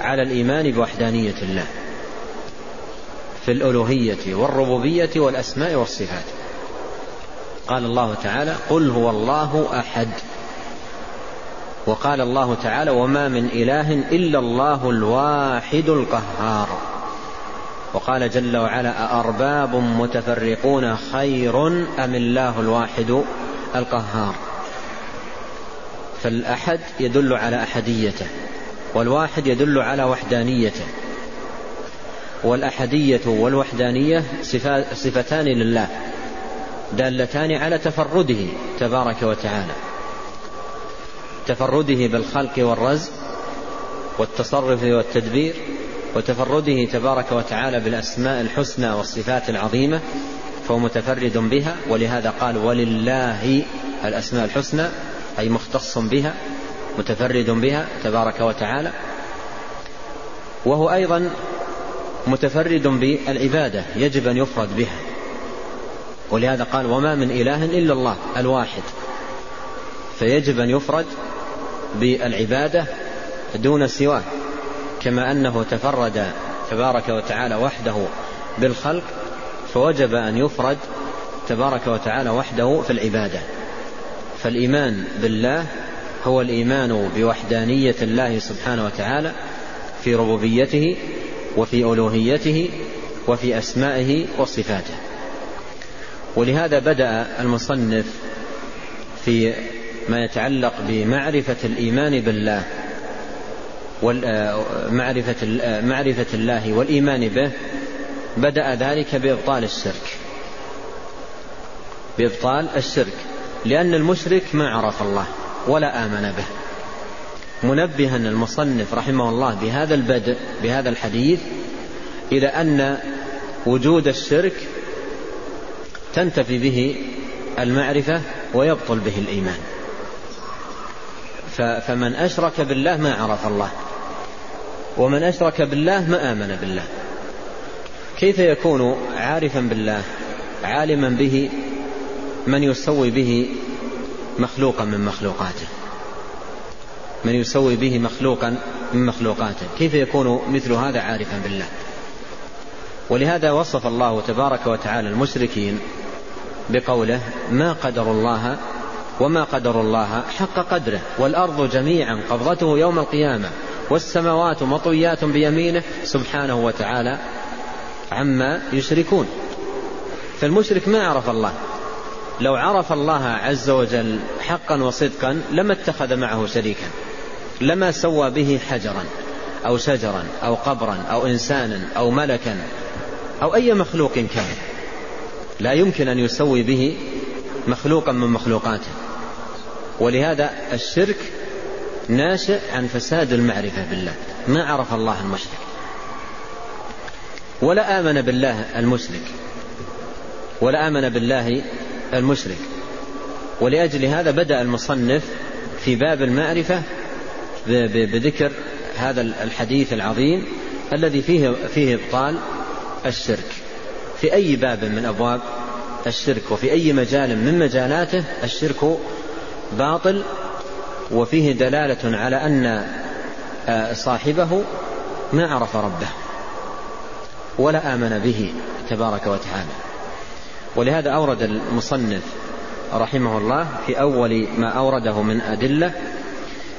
على الإيمان بوحدانية الله في الألوهية والربوبية والأسماء والصفات. قال الله تعالى قل هو الله أحد. وقال الله تعالى وما من إله إلا الله الواحد القهار. وقال جل وعلا أأرباب متفرقون خير أم الله الواحد القهار؟ فالأحد يدل على أحديته والواحد يدل على وحدانيته. والأحدية والوحدانية صفتان لله دالتان على تفرده تبارك وتعالى. تفرده بالخلق والرزق والتصرف والتدبير وتفرده تبارك وتعالى بالأسماء الحسنى والصفات العظيمة فهو متفرد بها ولهذا قال ولله الأسماء الحسنى أي مختص بها متفرد بها تبارك وتعالى. وهو أيضا متفرد بالعبادة يجب أن يفرد بها. ولهذا قال وما من إله إلا الله الواحد فيجب أن يفرد بالعبادة دون سواه كما أنه تفرد تبارك وتعالى وحده بالخلق فوجب أن يفرد تبارك وتعالى وحده في العبادة. فالإيمان بالله هو الإيمان بوحدانية الله سبحانه وتعالى في ربوبيته وفي ألوهيته وفي أسمائه وصفاته. ولهذا بدأ المصنف في ما يتعلق بمعرفة الإيمان بالله ومعرفة معرفة الله والإيمان به بدأ ذلك بإبطال الشرك. بإبطال الشرك لأن المشرك ما عرف الله ولا آمن به. منبها المصنف رحمه الله بهذا البدء بهذا الحديث إلى أن وجود الشرك تنتفي به المعرفة ويبطل به الإيمان. فمن أشرك بالله ما عرف الله. ومن أشرك بالله ما آمن بالله. كيف يكون عارفا بالله عالما به من يسوي به مخلوقا من مخلوقاته؟ من يسوي به مخلوقا من مخلوقاته. كيف يكون مثل هذا عارفا بالله؟ ولهذا وصف الله تبارك وتعالى المشركين بقوله ما قدر الله وما قدر الله حق قدره والأرض جميعا قبضته يوم القيامة والسماوات مطويات بيمينه سبحانه وتعالى عما يشركون. فالمشرك ما عرف الله. لو عرف الله عز وجل حقا وصدقا لما اتخذ معه شريكا لما سوى به حجرا أو شجرا أو قبرا أو انسانا أو ملكا أو أي مخلوق كان. لا يمكن أن يسوي به مخلوقا من مخلوقاته. ولهذا الشرك ناشئ عن فساد المعرفة بالله. ما عرف الله المشرك. ولا آمن بالله المشرك. ولا آمن بالله المشرك. ولأجل هذا بدأ المصنف في باب المعرفة بذكر هذا الحديث العظيم الذي فيه فيه إبطال الشرك. في أي باب من أبواب الشرك وفي أي مجال من مجالاته الشرك باطل وفيه دلالة على أن صاحبه ما عرف ربه ولا آمن به تبارك وتعالى. ولهذا أورد المصنف رحمه الله في أول ما أورده من أدلة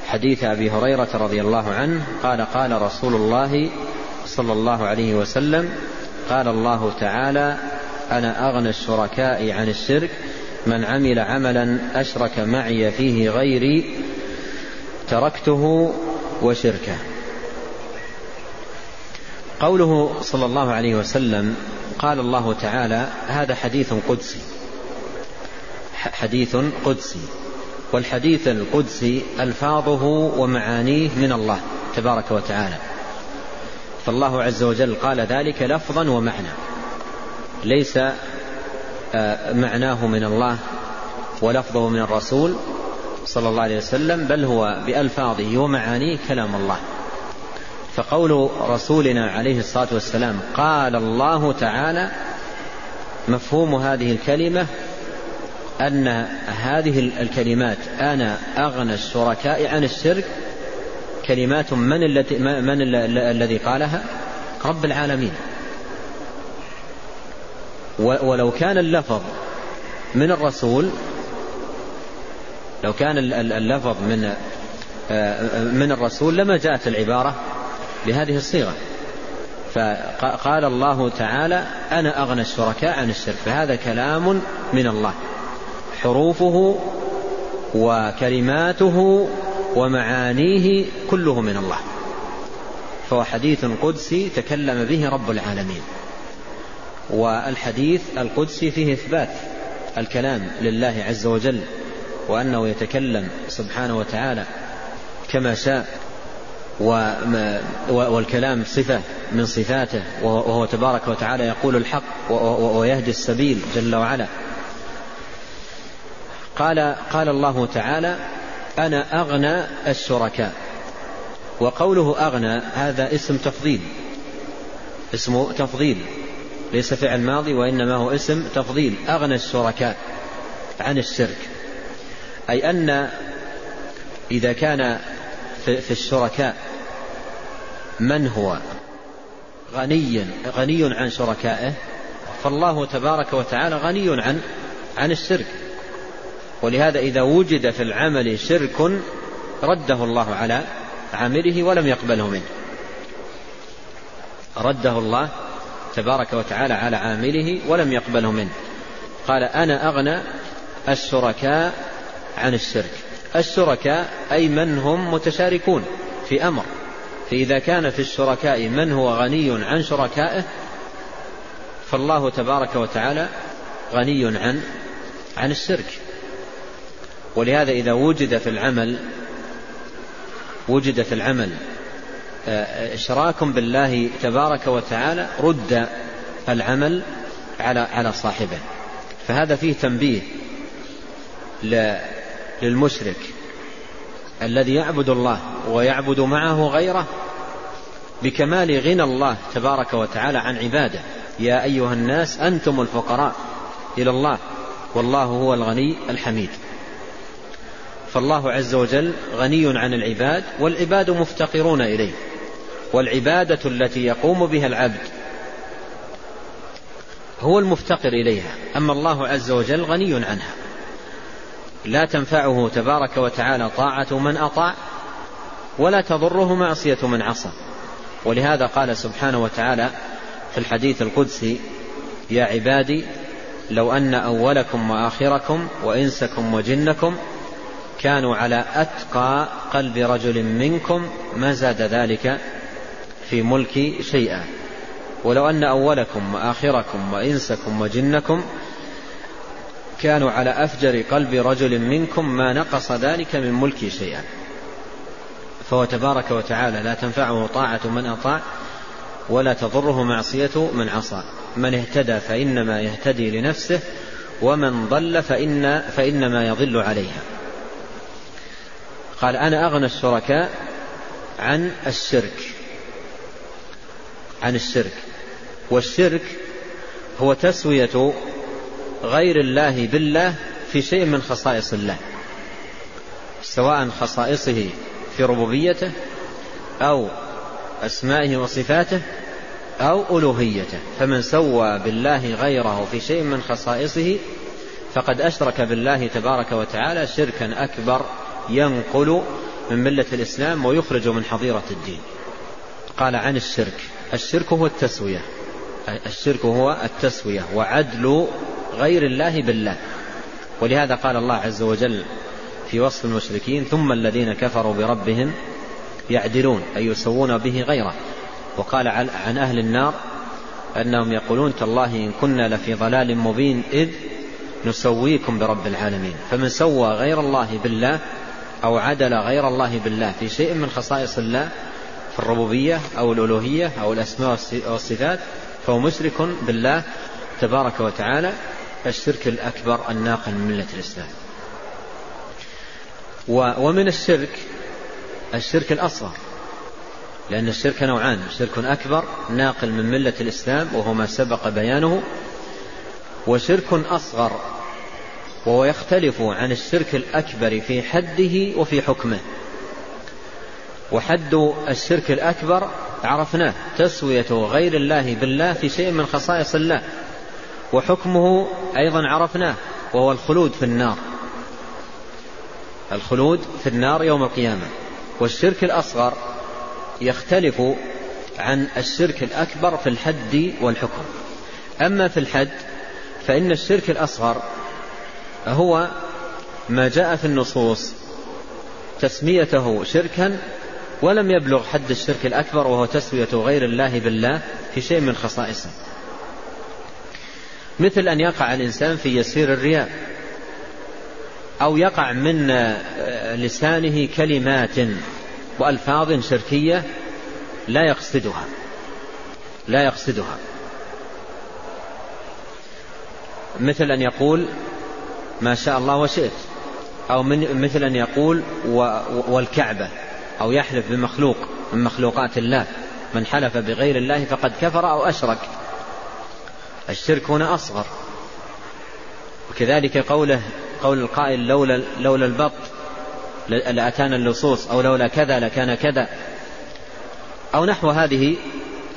حديث أبي هريرة رضي الله عنه قال قال رسول الله صلى الله عليه وسلم قال الله تعالى أنا أغنى الشركاء عن الشرك من عمل عملا أشرك معي فيه غيري تركته وشركه. قوله صلى الله عليه وسلم قال الله تعالى هذا حديث قدسي. حديث قدسي. والحديث القدسي ألفاظه ومعانيه من الله تبارك وتعالى. فالله عز وجل قال ذلك لفظا ومعنى. ليس معناه من الله ولفظه من الرسول صلى الله عليه وسلم بل هو بألفاظه ومعانيه كلام الله. فقول رسولنا عليه الصلاة والسلام قال الله تعالى مفهوم هذه الكلمة أن هذه الكلمات أنا أغنى الشركاء عن الشرك كلمات من التي من الذي قالها؟ رب العالمين. ولو كان اللفظ من الرسول لو كان اللفظ من آه، من الرسول لما جاءت العبارة بهذه الصيغة. فقال الله تعالى أنا أغنى الشركاء عن الشرك. فهذا كلام من الله. حروفه وكلماته ومعانيه كله من الله. فهو حديث قدسي تكلم به رب العالمين. والحديث القدسي فيه إثبات الكلام لله عز وجل وأنه يتكلم سبحانه وتعالى كما شاء والكلام صفة من صفاته وهو تبارك وتعالى يقول الحق ويهدي السبيل جل وعلا. قال قال الله تعالى أنا أغنى الشركاء. وقوله أغنى هذا اسم تفضيل. اسم تفضيل. ليس فعل ماضي وإنما هو اسم تفضيل. أغنى الشركاء عن الشرك. أي أن إذا كان في الشركاء من هو؟ غني غني عن شركائه فالله تبارك وتعالى غني عن عن الشرك. ولهذا إذا وجد في العمل شرك رده الله على عامله ولم يقبله منه. رده الله تبارك وتعالى على عامله ولم يقبله منه. قال أنا أغنى الشركاء عن الشرك. الشركاء أي من هم متشاركون في أمر. فإذا كان في الشركاء من هو غني عن شركائه فالله تبارك وتعالى غني عن عن الشرك. ولهذا إذا وجد في العمل وجد في العمل إشراك بالله تبارك وتعالى رد العمل على على صاحبه. فهذا فيه تنبيه للمشرك الذي يعبد الله ويعبد معه غيره بكمال غنى الله تبارك وتعالى عن عباده. يا أيها الناس أنتم الفقراء إلى الله والله هو الغني الحميد. فالله عز وجل غني عن العباد والعباد مفتقرون إليه. والعبادة التي يقوم بها العبد هو المفتقر إليها أما الله عز وجل غني عنها. لا تنفعه تبارك وتعالى طاعة من أطاع ولا تضره معصية من عصى. ولهذا قال سبحانه وتعالى في الحديث القدسي يا عبادي لو أن أولكم وآخركم وإنسكم وجنكم كانوا على أتقى قلب رجل منكم ما زاد ذلك في ملكي شيئا. ولو أن أولكم وآخركم وإنسكم وجنكم كانوا على أفجر قلب رجل منكم ما نقص ذلك من ملكي شيئا. فهو تبارك وتعالى لا تنفعه طاعة من أطاع ولا تضره معصية من عصى. من اهتدى فإنما يهتدي لنفسه ومن ضل فإن فإنما يضل عليها. قال أنا أغنى الشركاء عن الشرك. عن الشرك. والشرك هو تسوية غير الله بالله في شيء من خصائص الله سواء خصائصه في ربوبيته أو أسمائه وصفاته أو ألوهيته. فمن سوى بالله غيره في شيء من خصائصه فقد أشرك بالله تبارك وتعالى شركا أكبر ينقل من ملة الإسلام ويخرج من حظيرة الدين. قال عن الشرك. الشرك هو التسوية. الشرك هو التسوية وعدل غير الله بالله. ولهذا قال الله عز وجل في وصف المشركين ثم الذين كفروا بربهم يعدلون أي يسوون به غيره. وقال عن أهل النار أنهم يقولون تالله إن كنا لفي ضلال مبين إذ نسويكم برب العالمين. فمن سوى غير الله بالله أو عدل غير الله بالله في شيء من خصائص الله في الربوبية أو الألوهية أو الأسماء والصفات فهو مشرك بالله تبارك وتعالى الشرك الأكبر الناقل من ملة الإسلام. ومن الشرك الشرك الأصغر لأن الشرك نوعان شرك أكبر ناقل من ملة الإسلام وهو ما سبق بيانه وشرك أصغر وهو يختلف عن الشرك الأكبر في حده وفي حكمه. وحد الشرك الأكبر عرفناه تسوية غير الله بالله في شيء من خصائص الله. وحكمه أيضا عرفناه وهو الخلود في النار. الخلود في النار يوم القيامة. والشرك الأصغر يختلف عن الشرك الأكبر في الحد والحكم. أما في الحد فإن الشرك الأصغر هو ما جاء في النصوص تسميته شركا ولم يبلغ حد الشرك الأكبر وهو تسوية غير الله بالله في شيء من خصائصه. مثل أن يقع الإنسان في يسير الرياء أو يقع من لسانه كلمات وألفاظ شركية لا يقصدها. لا يقصدها. مثل أن يقول ما شاء الله وشئت. أو من مثل أن يقول والكعبة. أو يحلف بمخلوق من مخلوقات الله. من حلف بغير الله فقد كفر أو أشرك. الشرك هنا أصغر. وكذلك قوله قول القائل لولا لولا البط لأتانا اللصوص أو لولا كذا لكان كذا. أو نحو هذه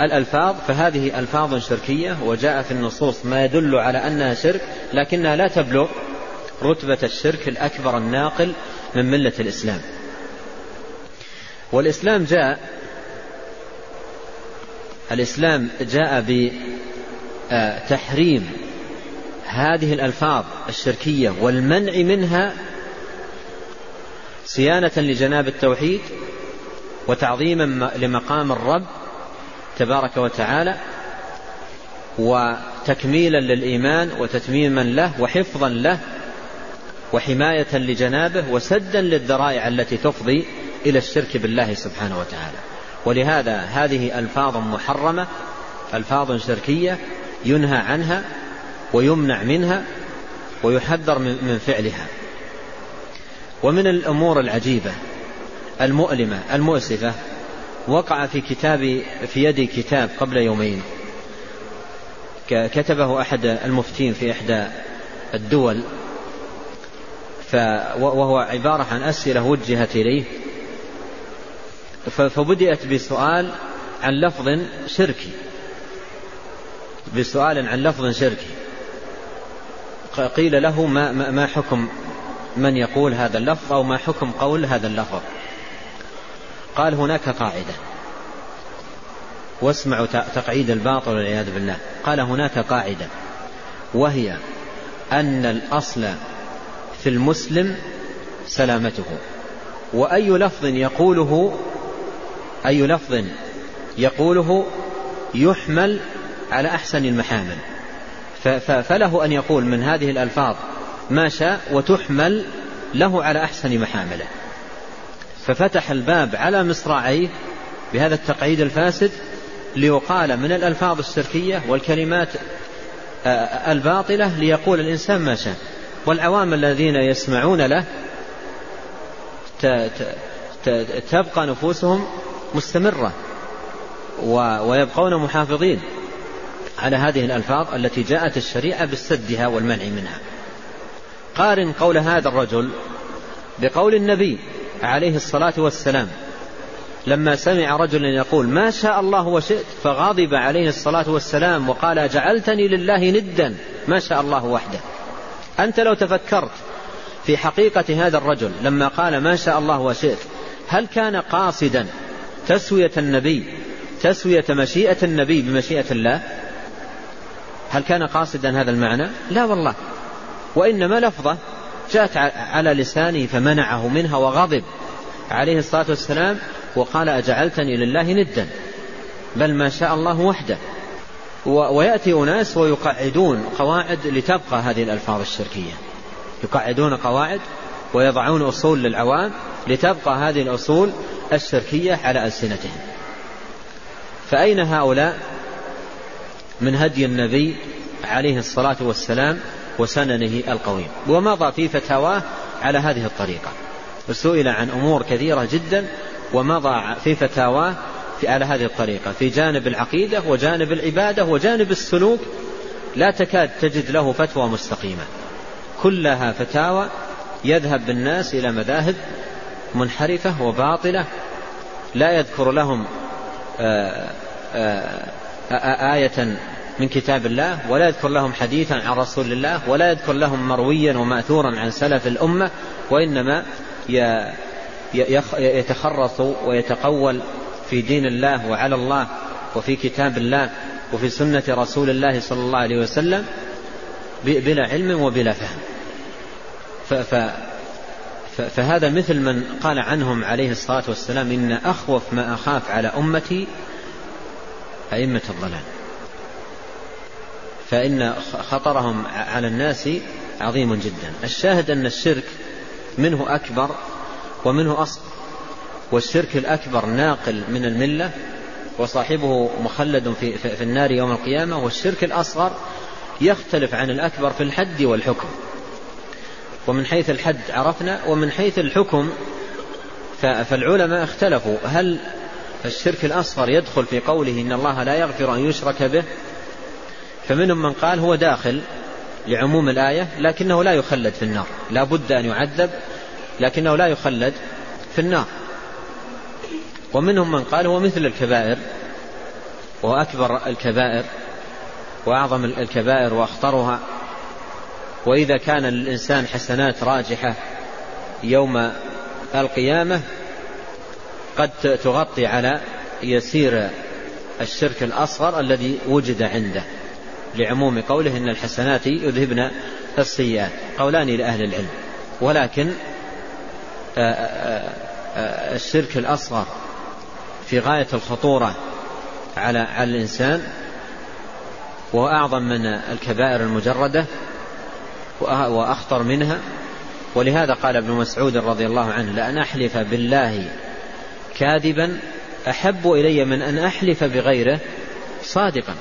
الألفاظ فهذه ألفاظ شركية وجاء في النصوص ما يدل على أنها شرك لكنها لا تبلغ رتبة الشرك الأكبر الناقل من ملة الإسلام. والإسلام جاء الإسلام جاء بتحريم هذه الألفاظ الشركية والمنع منها صيانة لجناب التوحيد وتعظيما لمقام الرب تبارك وتعالى وتكميلا للإيمان وتتميما له وحفظا له وحماية لجنابه وسدا للذرائع التي تفضي إلى الشرك بالله سبحانه وتعالى. ولهذا هذه ألفاظ محرمة ألفاظ شركية ينهى عنها ويمنع منها ويحذر من فعلها. ومن الأمور العجيبة المؤلمة المؤسفة وقع في كتاب في يدي كتاب قبل يومين. كتبه أحد المفتين في إحدى الدول وهو عبارة عن أسئلة وجهت إليه. فبدأت بسؤال عن لفظ شركي. بسؤال عن لفظ شركي. قيل له ما, ما حكم من يقول هذا اللفظ أو ما حكم قول هذا اللفظ. قال هناك قاعدة. واسمعوا تقعيد الباطل والعياذ بالله. قال هناك قاعدة. وهي أن الأصل في المسلم سلامته. وأي لفظ يقوله أي لفظ يقوله يحمل على أحسن المحامل. فله أن يقول من هذه الألفاظ ما شاء وتحمل له على أحسن محامله. ففتح الباب على مصراعيه بهذا التقعيد الفاسد ليقال من الألفاظ الشركية والكلمات الباطلة ليقول الإنسان ما شاء. والعوام الذين يسمعون له تبقى نفوسهم مستمرة ويبقون محافظين على هذه الألفاظ التي جاءت الشريعة بالسدها والمنع منها. قارن قول هذا الرجل بقول النبي عليه الصلاة والسلام. لما سمع رجلا يقول ما شاء الله وشئت فغضب عليه الصلاة والسلام وقال جعلتني لله ندا ما شاء الله وحده. أنت لو تفكرت في حقيقة هذا الرجل لما قال ما شاء الله وشئت هل كان قاصدا تسوية النبي تسوية مشيئة النبي بمشيئة الله. هل كان قاصدا هذا المعنى؟ لا والله. وإنما لفظة جاءت على لسانه فمنعه منها وغضب. عليه الصلاة والسلام وقال أجعلتني لله ندا. بل ما شاء الله وحده. ويأتي أناس ويقعدون قواعد لتبقى هذه الألفاظ الشركية. يقعدون قواعد ويضعون أصول للعوام لتبقى هذه الأصول الشركية على ألسنتهم. فأين هؤلاء؟ من هدي النبي عليه الصلاة والسلام وسننه القويم. ومضى في فتاواه على هذه الطريقة. وسئل عن أمور كثيرة جدا ومضى في فتاواه على هذه الطريقة. في جانب العقيدة وجانب العبادة وجانب السلوك. لا تكاد تجد له فتوى مستقيمة. كلها فتاوى يذهب بالناس إلى مذاهب منحرفة وباطلة لا يذكر لهم آآ آآ آية من كتاب الله ولا يذكر لهم حديثا عن رسول الله ولا يذكر لهم مرويا وماثورا عن سلف الأمة وإنما يتخرص ويتقول في دين الله وعلى الله وفي كتاب الله وفي سنة رسول الله صلى الله عليه وسلم بلا علم وبلا فهم. فهذا مثل من قال عنهم عليه الصلاة والسلام إن أخوف ما أخاف على أمتي أئمة الضلال. فإن خطرهم على الناس عظيم جدا. الشاهد أن الشرك منه أكبر ومنه أصغر. والشرك الأكبر ناقل من الملة وصاحبه مخلد في, في النار يوم القيامة. والشرك الأصغر يختلف عن الأكبر في الحد والحكم. ومن حيث الحد عرفنا ومن حيث الحكم فالعلماء اختلفوا. هل الشرك الأصغر يدخل في قوله إن الله لا يغفر أن يشرك به؟ فمنهم من قال هو داخل لعموم الآية لكنه لا يخلد في النار لا بد أن يعذب لكنه لا يخلد في النار. ومنهم من قال هو مثل الكبائر وهو أكبر الكبائر وأعظم الكبائر وأخطرها. وإذا كان للإنسان حسنات راجحة يوم القيامة قد تغطي على يسير الشرك الأصغر الذي وجد عنده لعموم قوله إن الحسنات يذهبن السيئات قولان لأهل العلم. ولكن الشرك الأصغر في غاية الخطورة على على الإنسان وأعظم من الكبائر المجردة وأخطر منها ولهذا قال ابن مسعود رضي الله عنه لأن أحلف بالله كاذبا أحب إلي من أن أحلف بغيره صادقا.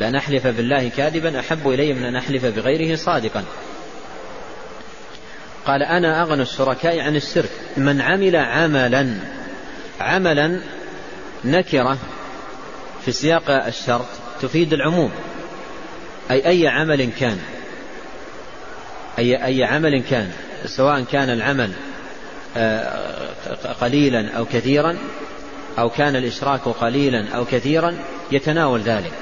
لأن أحلف بالله كاذبا أحب إلي من أن أحلف بغيره صادقا. قال أنا أغنى الشركاء عن الشرك من عمل عملا عملا نكرة في سياق الشرط تفيد العموم أي أي عمل كان. أي أي عمل كان سواء كان العمل آه، قليلا أو كثيرا أو كان الإشراك قليلا أو كثيرا يتناول ذلك.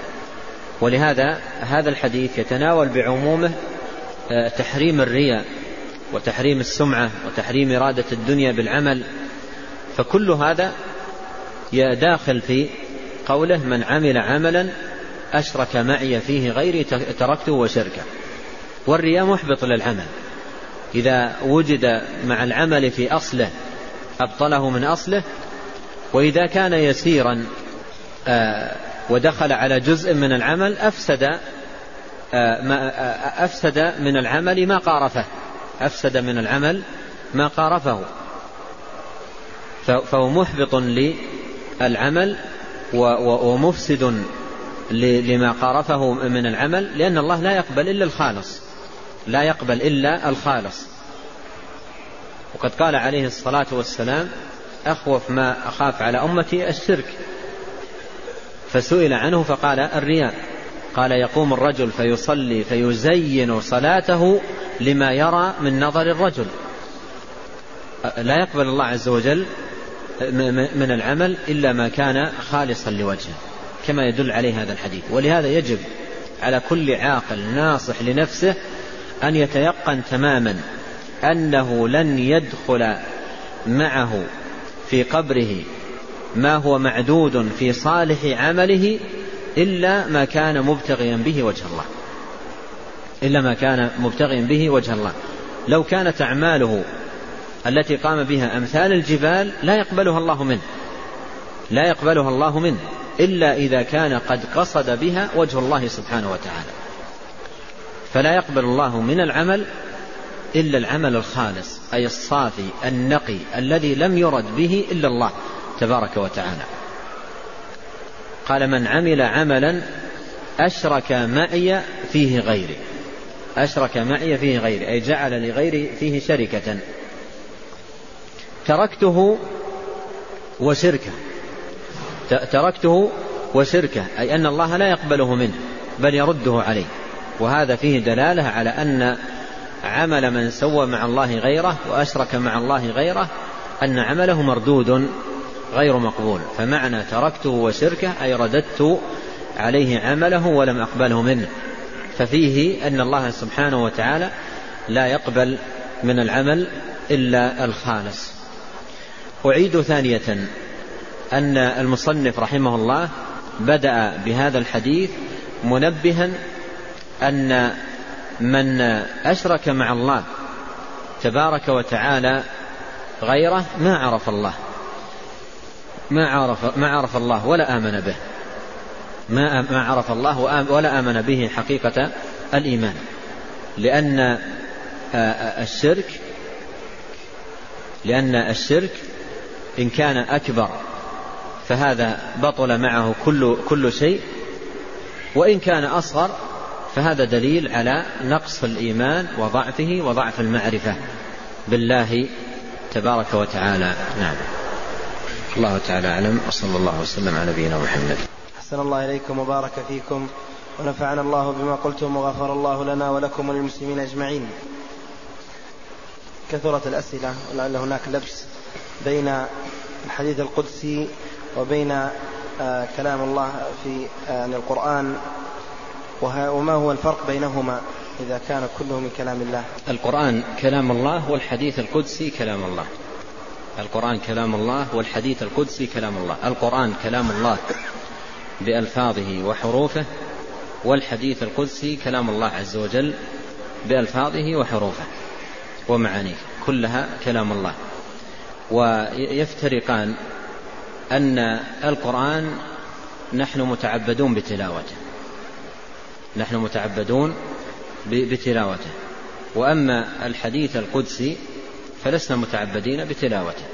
ولهذا هذا الحديث يتناول بعمومه آه، تحريم الرياء وتحريم السمعة وتحريم إرادة الدنيا بالعمل. فكل هذا داخل في قوله من عمل عملا أشرك معي فيه غيري تركته وشركه. والرياء محبط للعمل. إذا وجد مع العمل في أصله أبطله من أصله وإذا كان يسيرا آه، ودخل على جزء من العمل أفسد آه، آه، أفسد من العمل ما قارفه. أفسد من العمل ما قارفه. فهو محبط للعمل ومفسد لما قارفه من العمل لأن الله لا يقبل إلا الخالص. لا يقبل إلا الخالص. وقد قال عليه الصلاة والسلام أخوف ما أخاف على أمتي الشرك. فسئل عنه فقال الرياء. قال يقوم الرجل فيصلي فيزين صلاته لما يرى من نظر الرجل. لا يقبل الله عز وجل من العمل إلا ما كان خالصا لوجهه كما يدل عليه هذا الحديث. ولهذا يجب على كل عاقل ناصح لنفسه أن يتيقن تماما أنه لن يدخل معه في قبره ما هو معدود في صالح عمله إلا ما كان مبتغيا به وجه الله. إلا ما كان مبتغيا به وجه الله. لو كانت أعماله التي قام بها أمثال الجبال لا يقبلها الله منه. لا يقبلها الله منه إلا إذا كان قد قصد بها وجه الله سبحانه وتعالى. فلا يقبل الله من العمل إلا العمل الخالص أي الصافي النقي الذي لم يرد به إلا الله تبارك وتعالى. قال من عمل عملا أشرك معي فيه غيري. أشرك معي فيه غيري أي جعل لغيري فيه شركة. تركته وشركة. تركته وشركة أي أن الله لا يقبله منه بل يرده عليه. وهذا فيه دلالة على أن عمل من سوى مع الله غيره وأشرك مع الله غيره أن عمله مردود غير مقبول. فمعنى تركته وشركه أي رددت عليه عمله ولم أقبله منه. ففيه أن الله سبحانه وتعالى لا يقبل من العمل إلا الخالص. أعيد ثانية أن المصنف رحمه الله بدأ بهذا الحديث منبها أن من أشرك مع الله تبارك وتعالى غيره ما عرف الله ما عرف ما عرف الله ولا آمن به ما ما عرف الله ولا آمن به حقيقة الإيمان لأن الشرك لأن الشرك إن كان أكبر فهذا بطل معه كل كل شيء وإن كان أصغر فهذا دليل على نقص الإيمان وضعفه وضعف المعرفة بالله تبارك وتعالى. نعم. الله تعالى أعلم. وصلى الله وسلم على نبينا محمد. أحسن الله إليكم وبارك فيكم. ونفعنا الله بما قلتم وغفر الله لنا ولكم وللمسلمين أجمعين. كثرت الأسئلة ولعل هناك لبس بين الحديث القدسي وبين آه، كلام الله في آه، القرآن. وما هو الفرق بينهما إذا كان كله من كلام الله؟ القرآن كلام الله والحديث القدسي كلام الله. القرآن كلام الله والحديث القدسي كلام الله. القرآن كلام الله بألفاظه وحروفه والحديث القدسي كلام الله عز وجل بألفاظه وحروفه ومعانيه. كلها كلام الله. ويفترقان أن القرآن نحن متعبدون بتلاوته. نحن متعبدون بتلاوته. وأما الحديث القدسي فلسنا متعبدين بتلاوته.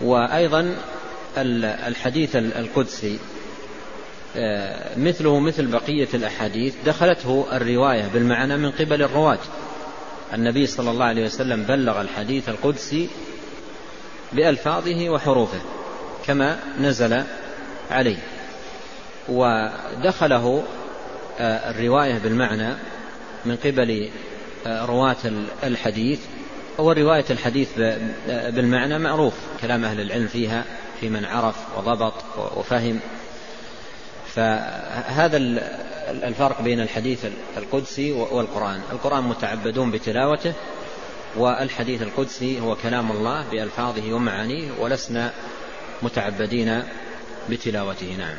وأيضا الحديث القدسي آه، مثله مثل بقية الأحاديث دخلته الرواية بالمعنى من قبل الرواة. النبي صلى الله عليه وسلم بلغ الحديث القدسي بألفاظه وحروفه كما نزل عليه. ودخله الرواية بالمعنى من قبل آه، رواة الحديث. ورواية الحديث بالمعنى معروف. كلام أهل العلم فيها في من عرف وضبط وفهم. فهذا الفرق بين الحديث القدسي والقرآن. القرآن متعبدون بتلاوته والحديث القدسي هو كلام الله بألفاظه ومعانيه ولسنا متعبدين بتلاوته. نعم.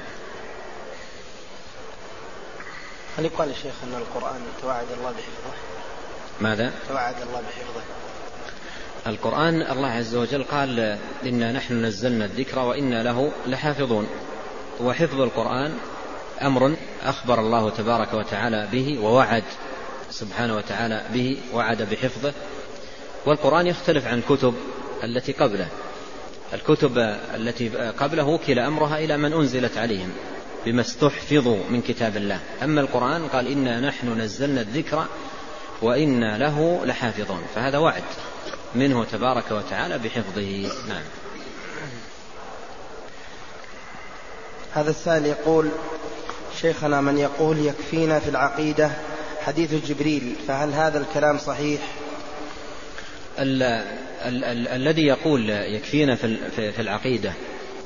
هل يقال الشيخ أن القرآن توعد الله بحفظه. ماذا؟ توعد الله بحفظه. القرآن الله عز وجل قال إنا نحن نزلنا الذكر وإنا له لحافظون. وحفظ القرآن أمر أخبر الله تبارك وتعالى به ووعد سبحانه وتعالى به وعد بحفظه. والقرآن يختلف عن الكتب التي قبله. الكتب التي قبله وكل أمرها إلى من أنزلت عليهم. بما استحفظوا من كتاب الله. أما القرآن قال إنا نحن نزلنا الذكر وإنا له لحافظون. فهذا وعد منه تبارك وتعالى بحفظه. نعم. هذا السائل يقول شيخنا من يقول يكفينا في العقيدة حديث جبريل فهل هذا الكلام صحيح؟ ال ال ال الذي يقول يكفينا في, في العقيدة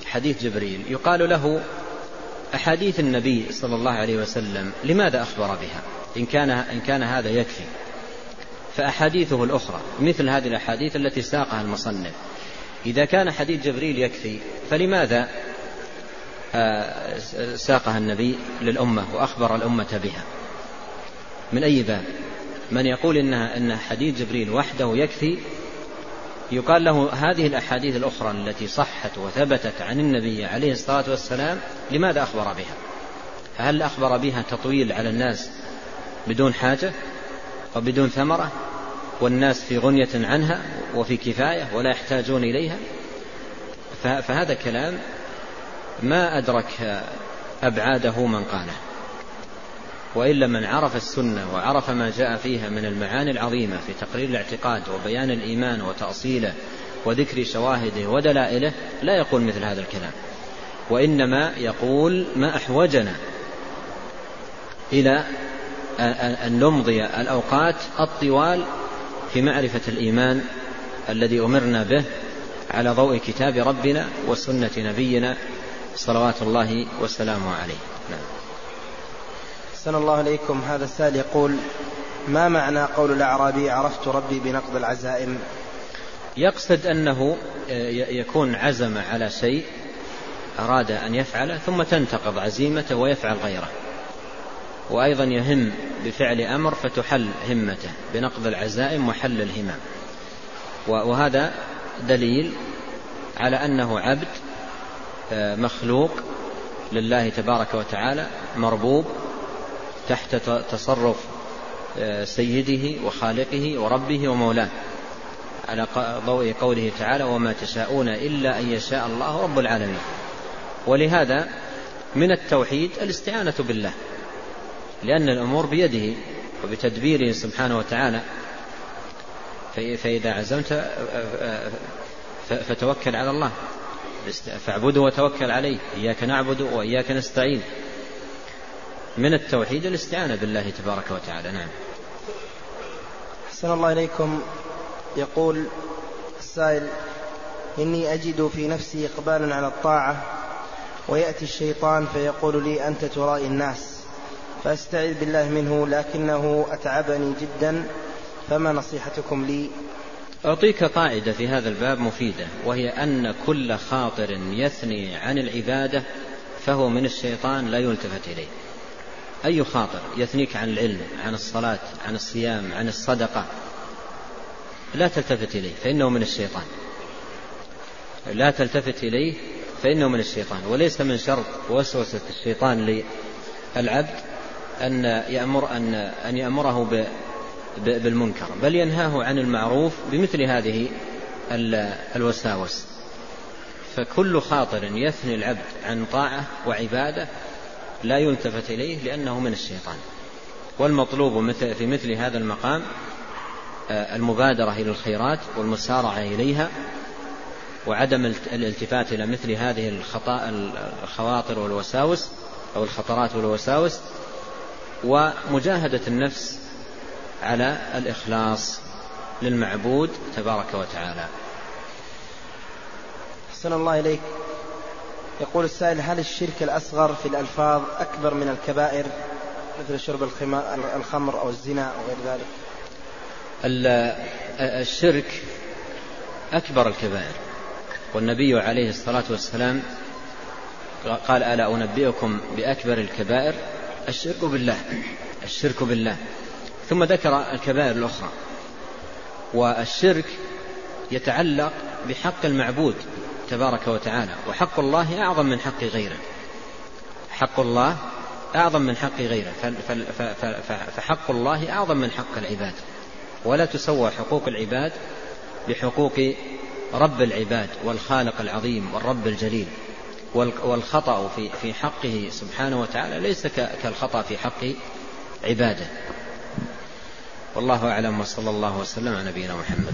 حديث جبريل يقال له أحاديث النبي صلى الله عليه وسلم لماذا أخبر بها؟ إن كان, إن كان هذا يكفي. فأحاديثه الأخرى مثل هذه الأحاديث التي ساقها المصنف. إذا كان حديث جبريل يكفي فلماذا آه، ساقها النبي للأمة وأخبر الأمة بها؟ من أي باب؟ من يقول إنها إن حديث جبريل وحده يكفي يقال له هذه الأحاديث الأخرى التي صحت وثبتت عن النبي عليه الصلاة والسلام لماذا أخبر بها؟ هل أخبر بها تطويل على الناس بدون حاجة وبدون ثمرة والناس في غنية عنها وفي كفاية ولا يحتاجون إليها؟ فهذا كلام ما أدرك أبعاده من قاله. وإلا من عرف السنة وعرف ما جاء فيها من المعاني العظيمة في تقرير الاعتقاد وبيان الإيمان وتأصيله وذكر شواهده ودلائله لا يقول مثل هذا الكلام وإنما يقول ما أحوجنا إلى أن نمضي الأوقات الطوال في معرفة الإيمان الذي أمرنا به على ضوء كتاب ربنا وسنة نبينا صلوات الله وسلامه عليه نعم. أحسن الله إليكم. هذا السائل يقول ما معنى قول الأعرابي عرفت ربي بنقض العزائم يقصد أنه آه، يكون عزم على شيء أراد أن يفعله ثم تنتقض عزيمته ويفعل غيره. وأيضا يهم بفعل أمر فتحل همته بنقض العزائم وحل الهمم. وهذا دليل على أنه عبد آه، مخلوق لله تبارك وتعالى مربوب تحت تصرف آه، سيده وخالقه وربه ومولاه. على ضوء قوله تعالى وما تشاءون إلا أن يشاء الله رب العالمين. ولهذا من التوحيد الاستعانة بالله لأن الأمور بيده وبتدبيره سبحانه وتعالى. فإذا عزمت آه، فتوكل على الله. فاعبده وتوكل عليه. إياك نعبد وإياك نستعين. من التوحيد الاستعانة بالله تبارك وتعالى. نعم. أحسن الله إليكم. يقول السائل إني أجد في نفسي إقبالا على الطاعة ويأتي الشيطان فيقول لي أنت ترائي الناس فأستعذ بالله منه لكنه أتعبني جدا فما نصيحتكم لي؟ أعطيك قاعدة في هذا الباب مفيدة وهي أن كل خاطر يثني عن العبادة فهو من الشيطان لا يلتفت إليه. أي خاطر يثنيك عن العلم عن الصلاة عن الصيام عن الصدقة؟ لا تلتفت إليه فإنه من الشيطان. لا تلتفت إليه فإنه من الشيطان. وليس من شرط وسوسة الشيطان للعبد أن يأمر أن أن يأمره بالمنكر بل ينهاه عن المعروف بمثل هذه الوساوس. فكل خاطر يثني العبد عن طاعة وعبادة لا يلتفت إليه لأنه من الشيطان. والمطلوب في مثل هذا المقام آه، المبادرة إلى الخيرات والمسارعة إليها وعدم الالتفات إلى مثل هذه الخواطر والوساوس أو الخطرات والوساوس ومجاهدة النفس على الإخلاص للمعبود تبارك وتعالى. أحسن الله إليك. يقول السائل هل الشرك الأصغر في الألفاظ أكبر من الكبائر؟ مثل شرب الخمر أو الزنا أو غير ذلك. الشرك أكبر الكبائر. والنبي عليه الصلاة والسلام قال ألا أنبئكم بأكبر الكبائر؟ الشرك بالله الشرك بالله. ثم ذكر الكبائر الأخرى. والشرك يتعلق بحق المعبود. تبارك وتعالى. وحق الله أعظم من حق غيره. حق الله أعظم من حق غيره. فحق الله أعظم من حق العباد. ولا تسوى حقوق العباد بحقوق رب العباد والخالق العظيم والرب الجليل. والخطأ في في حقه سبحانه وتعالى ليس كالخطأ في حق عباده. والله أعلم وصلى الله وسلم على نبينا محمد.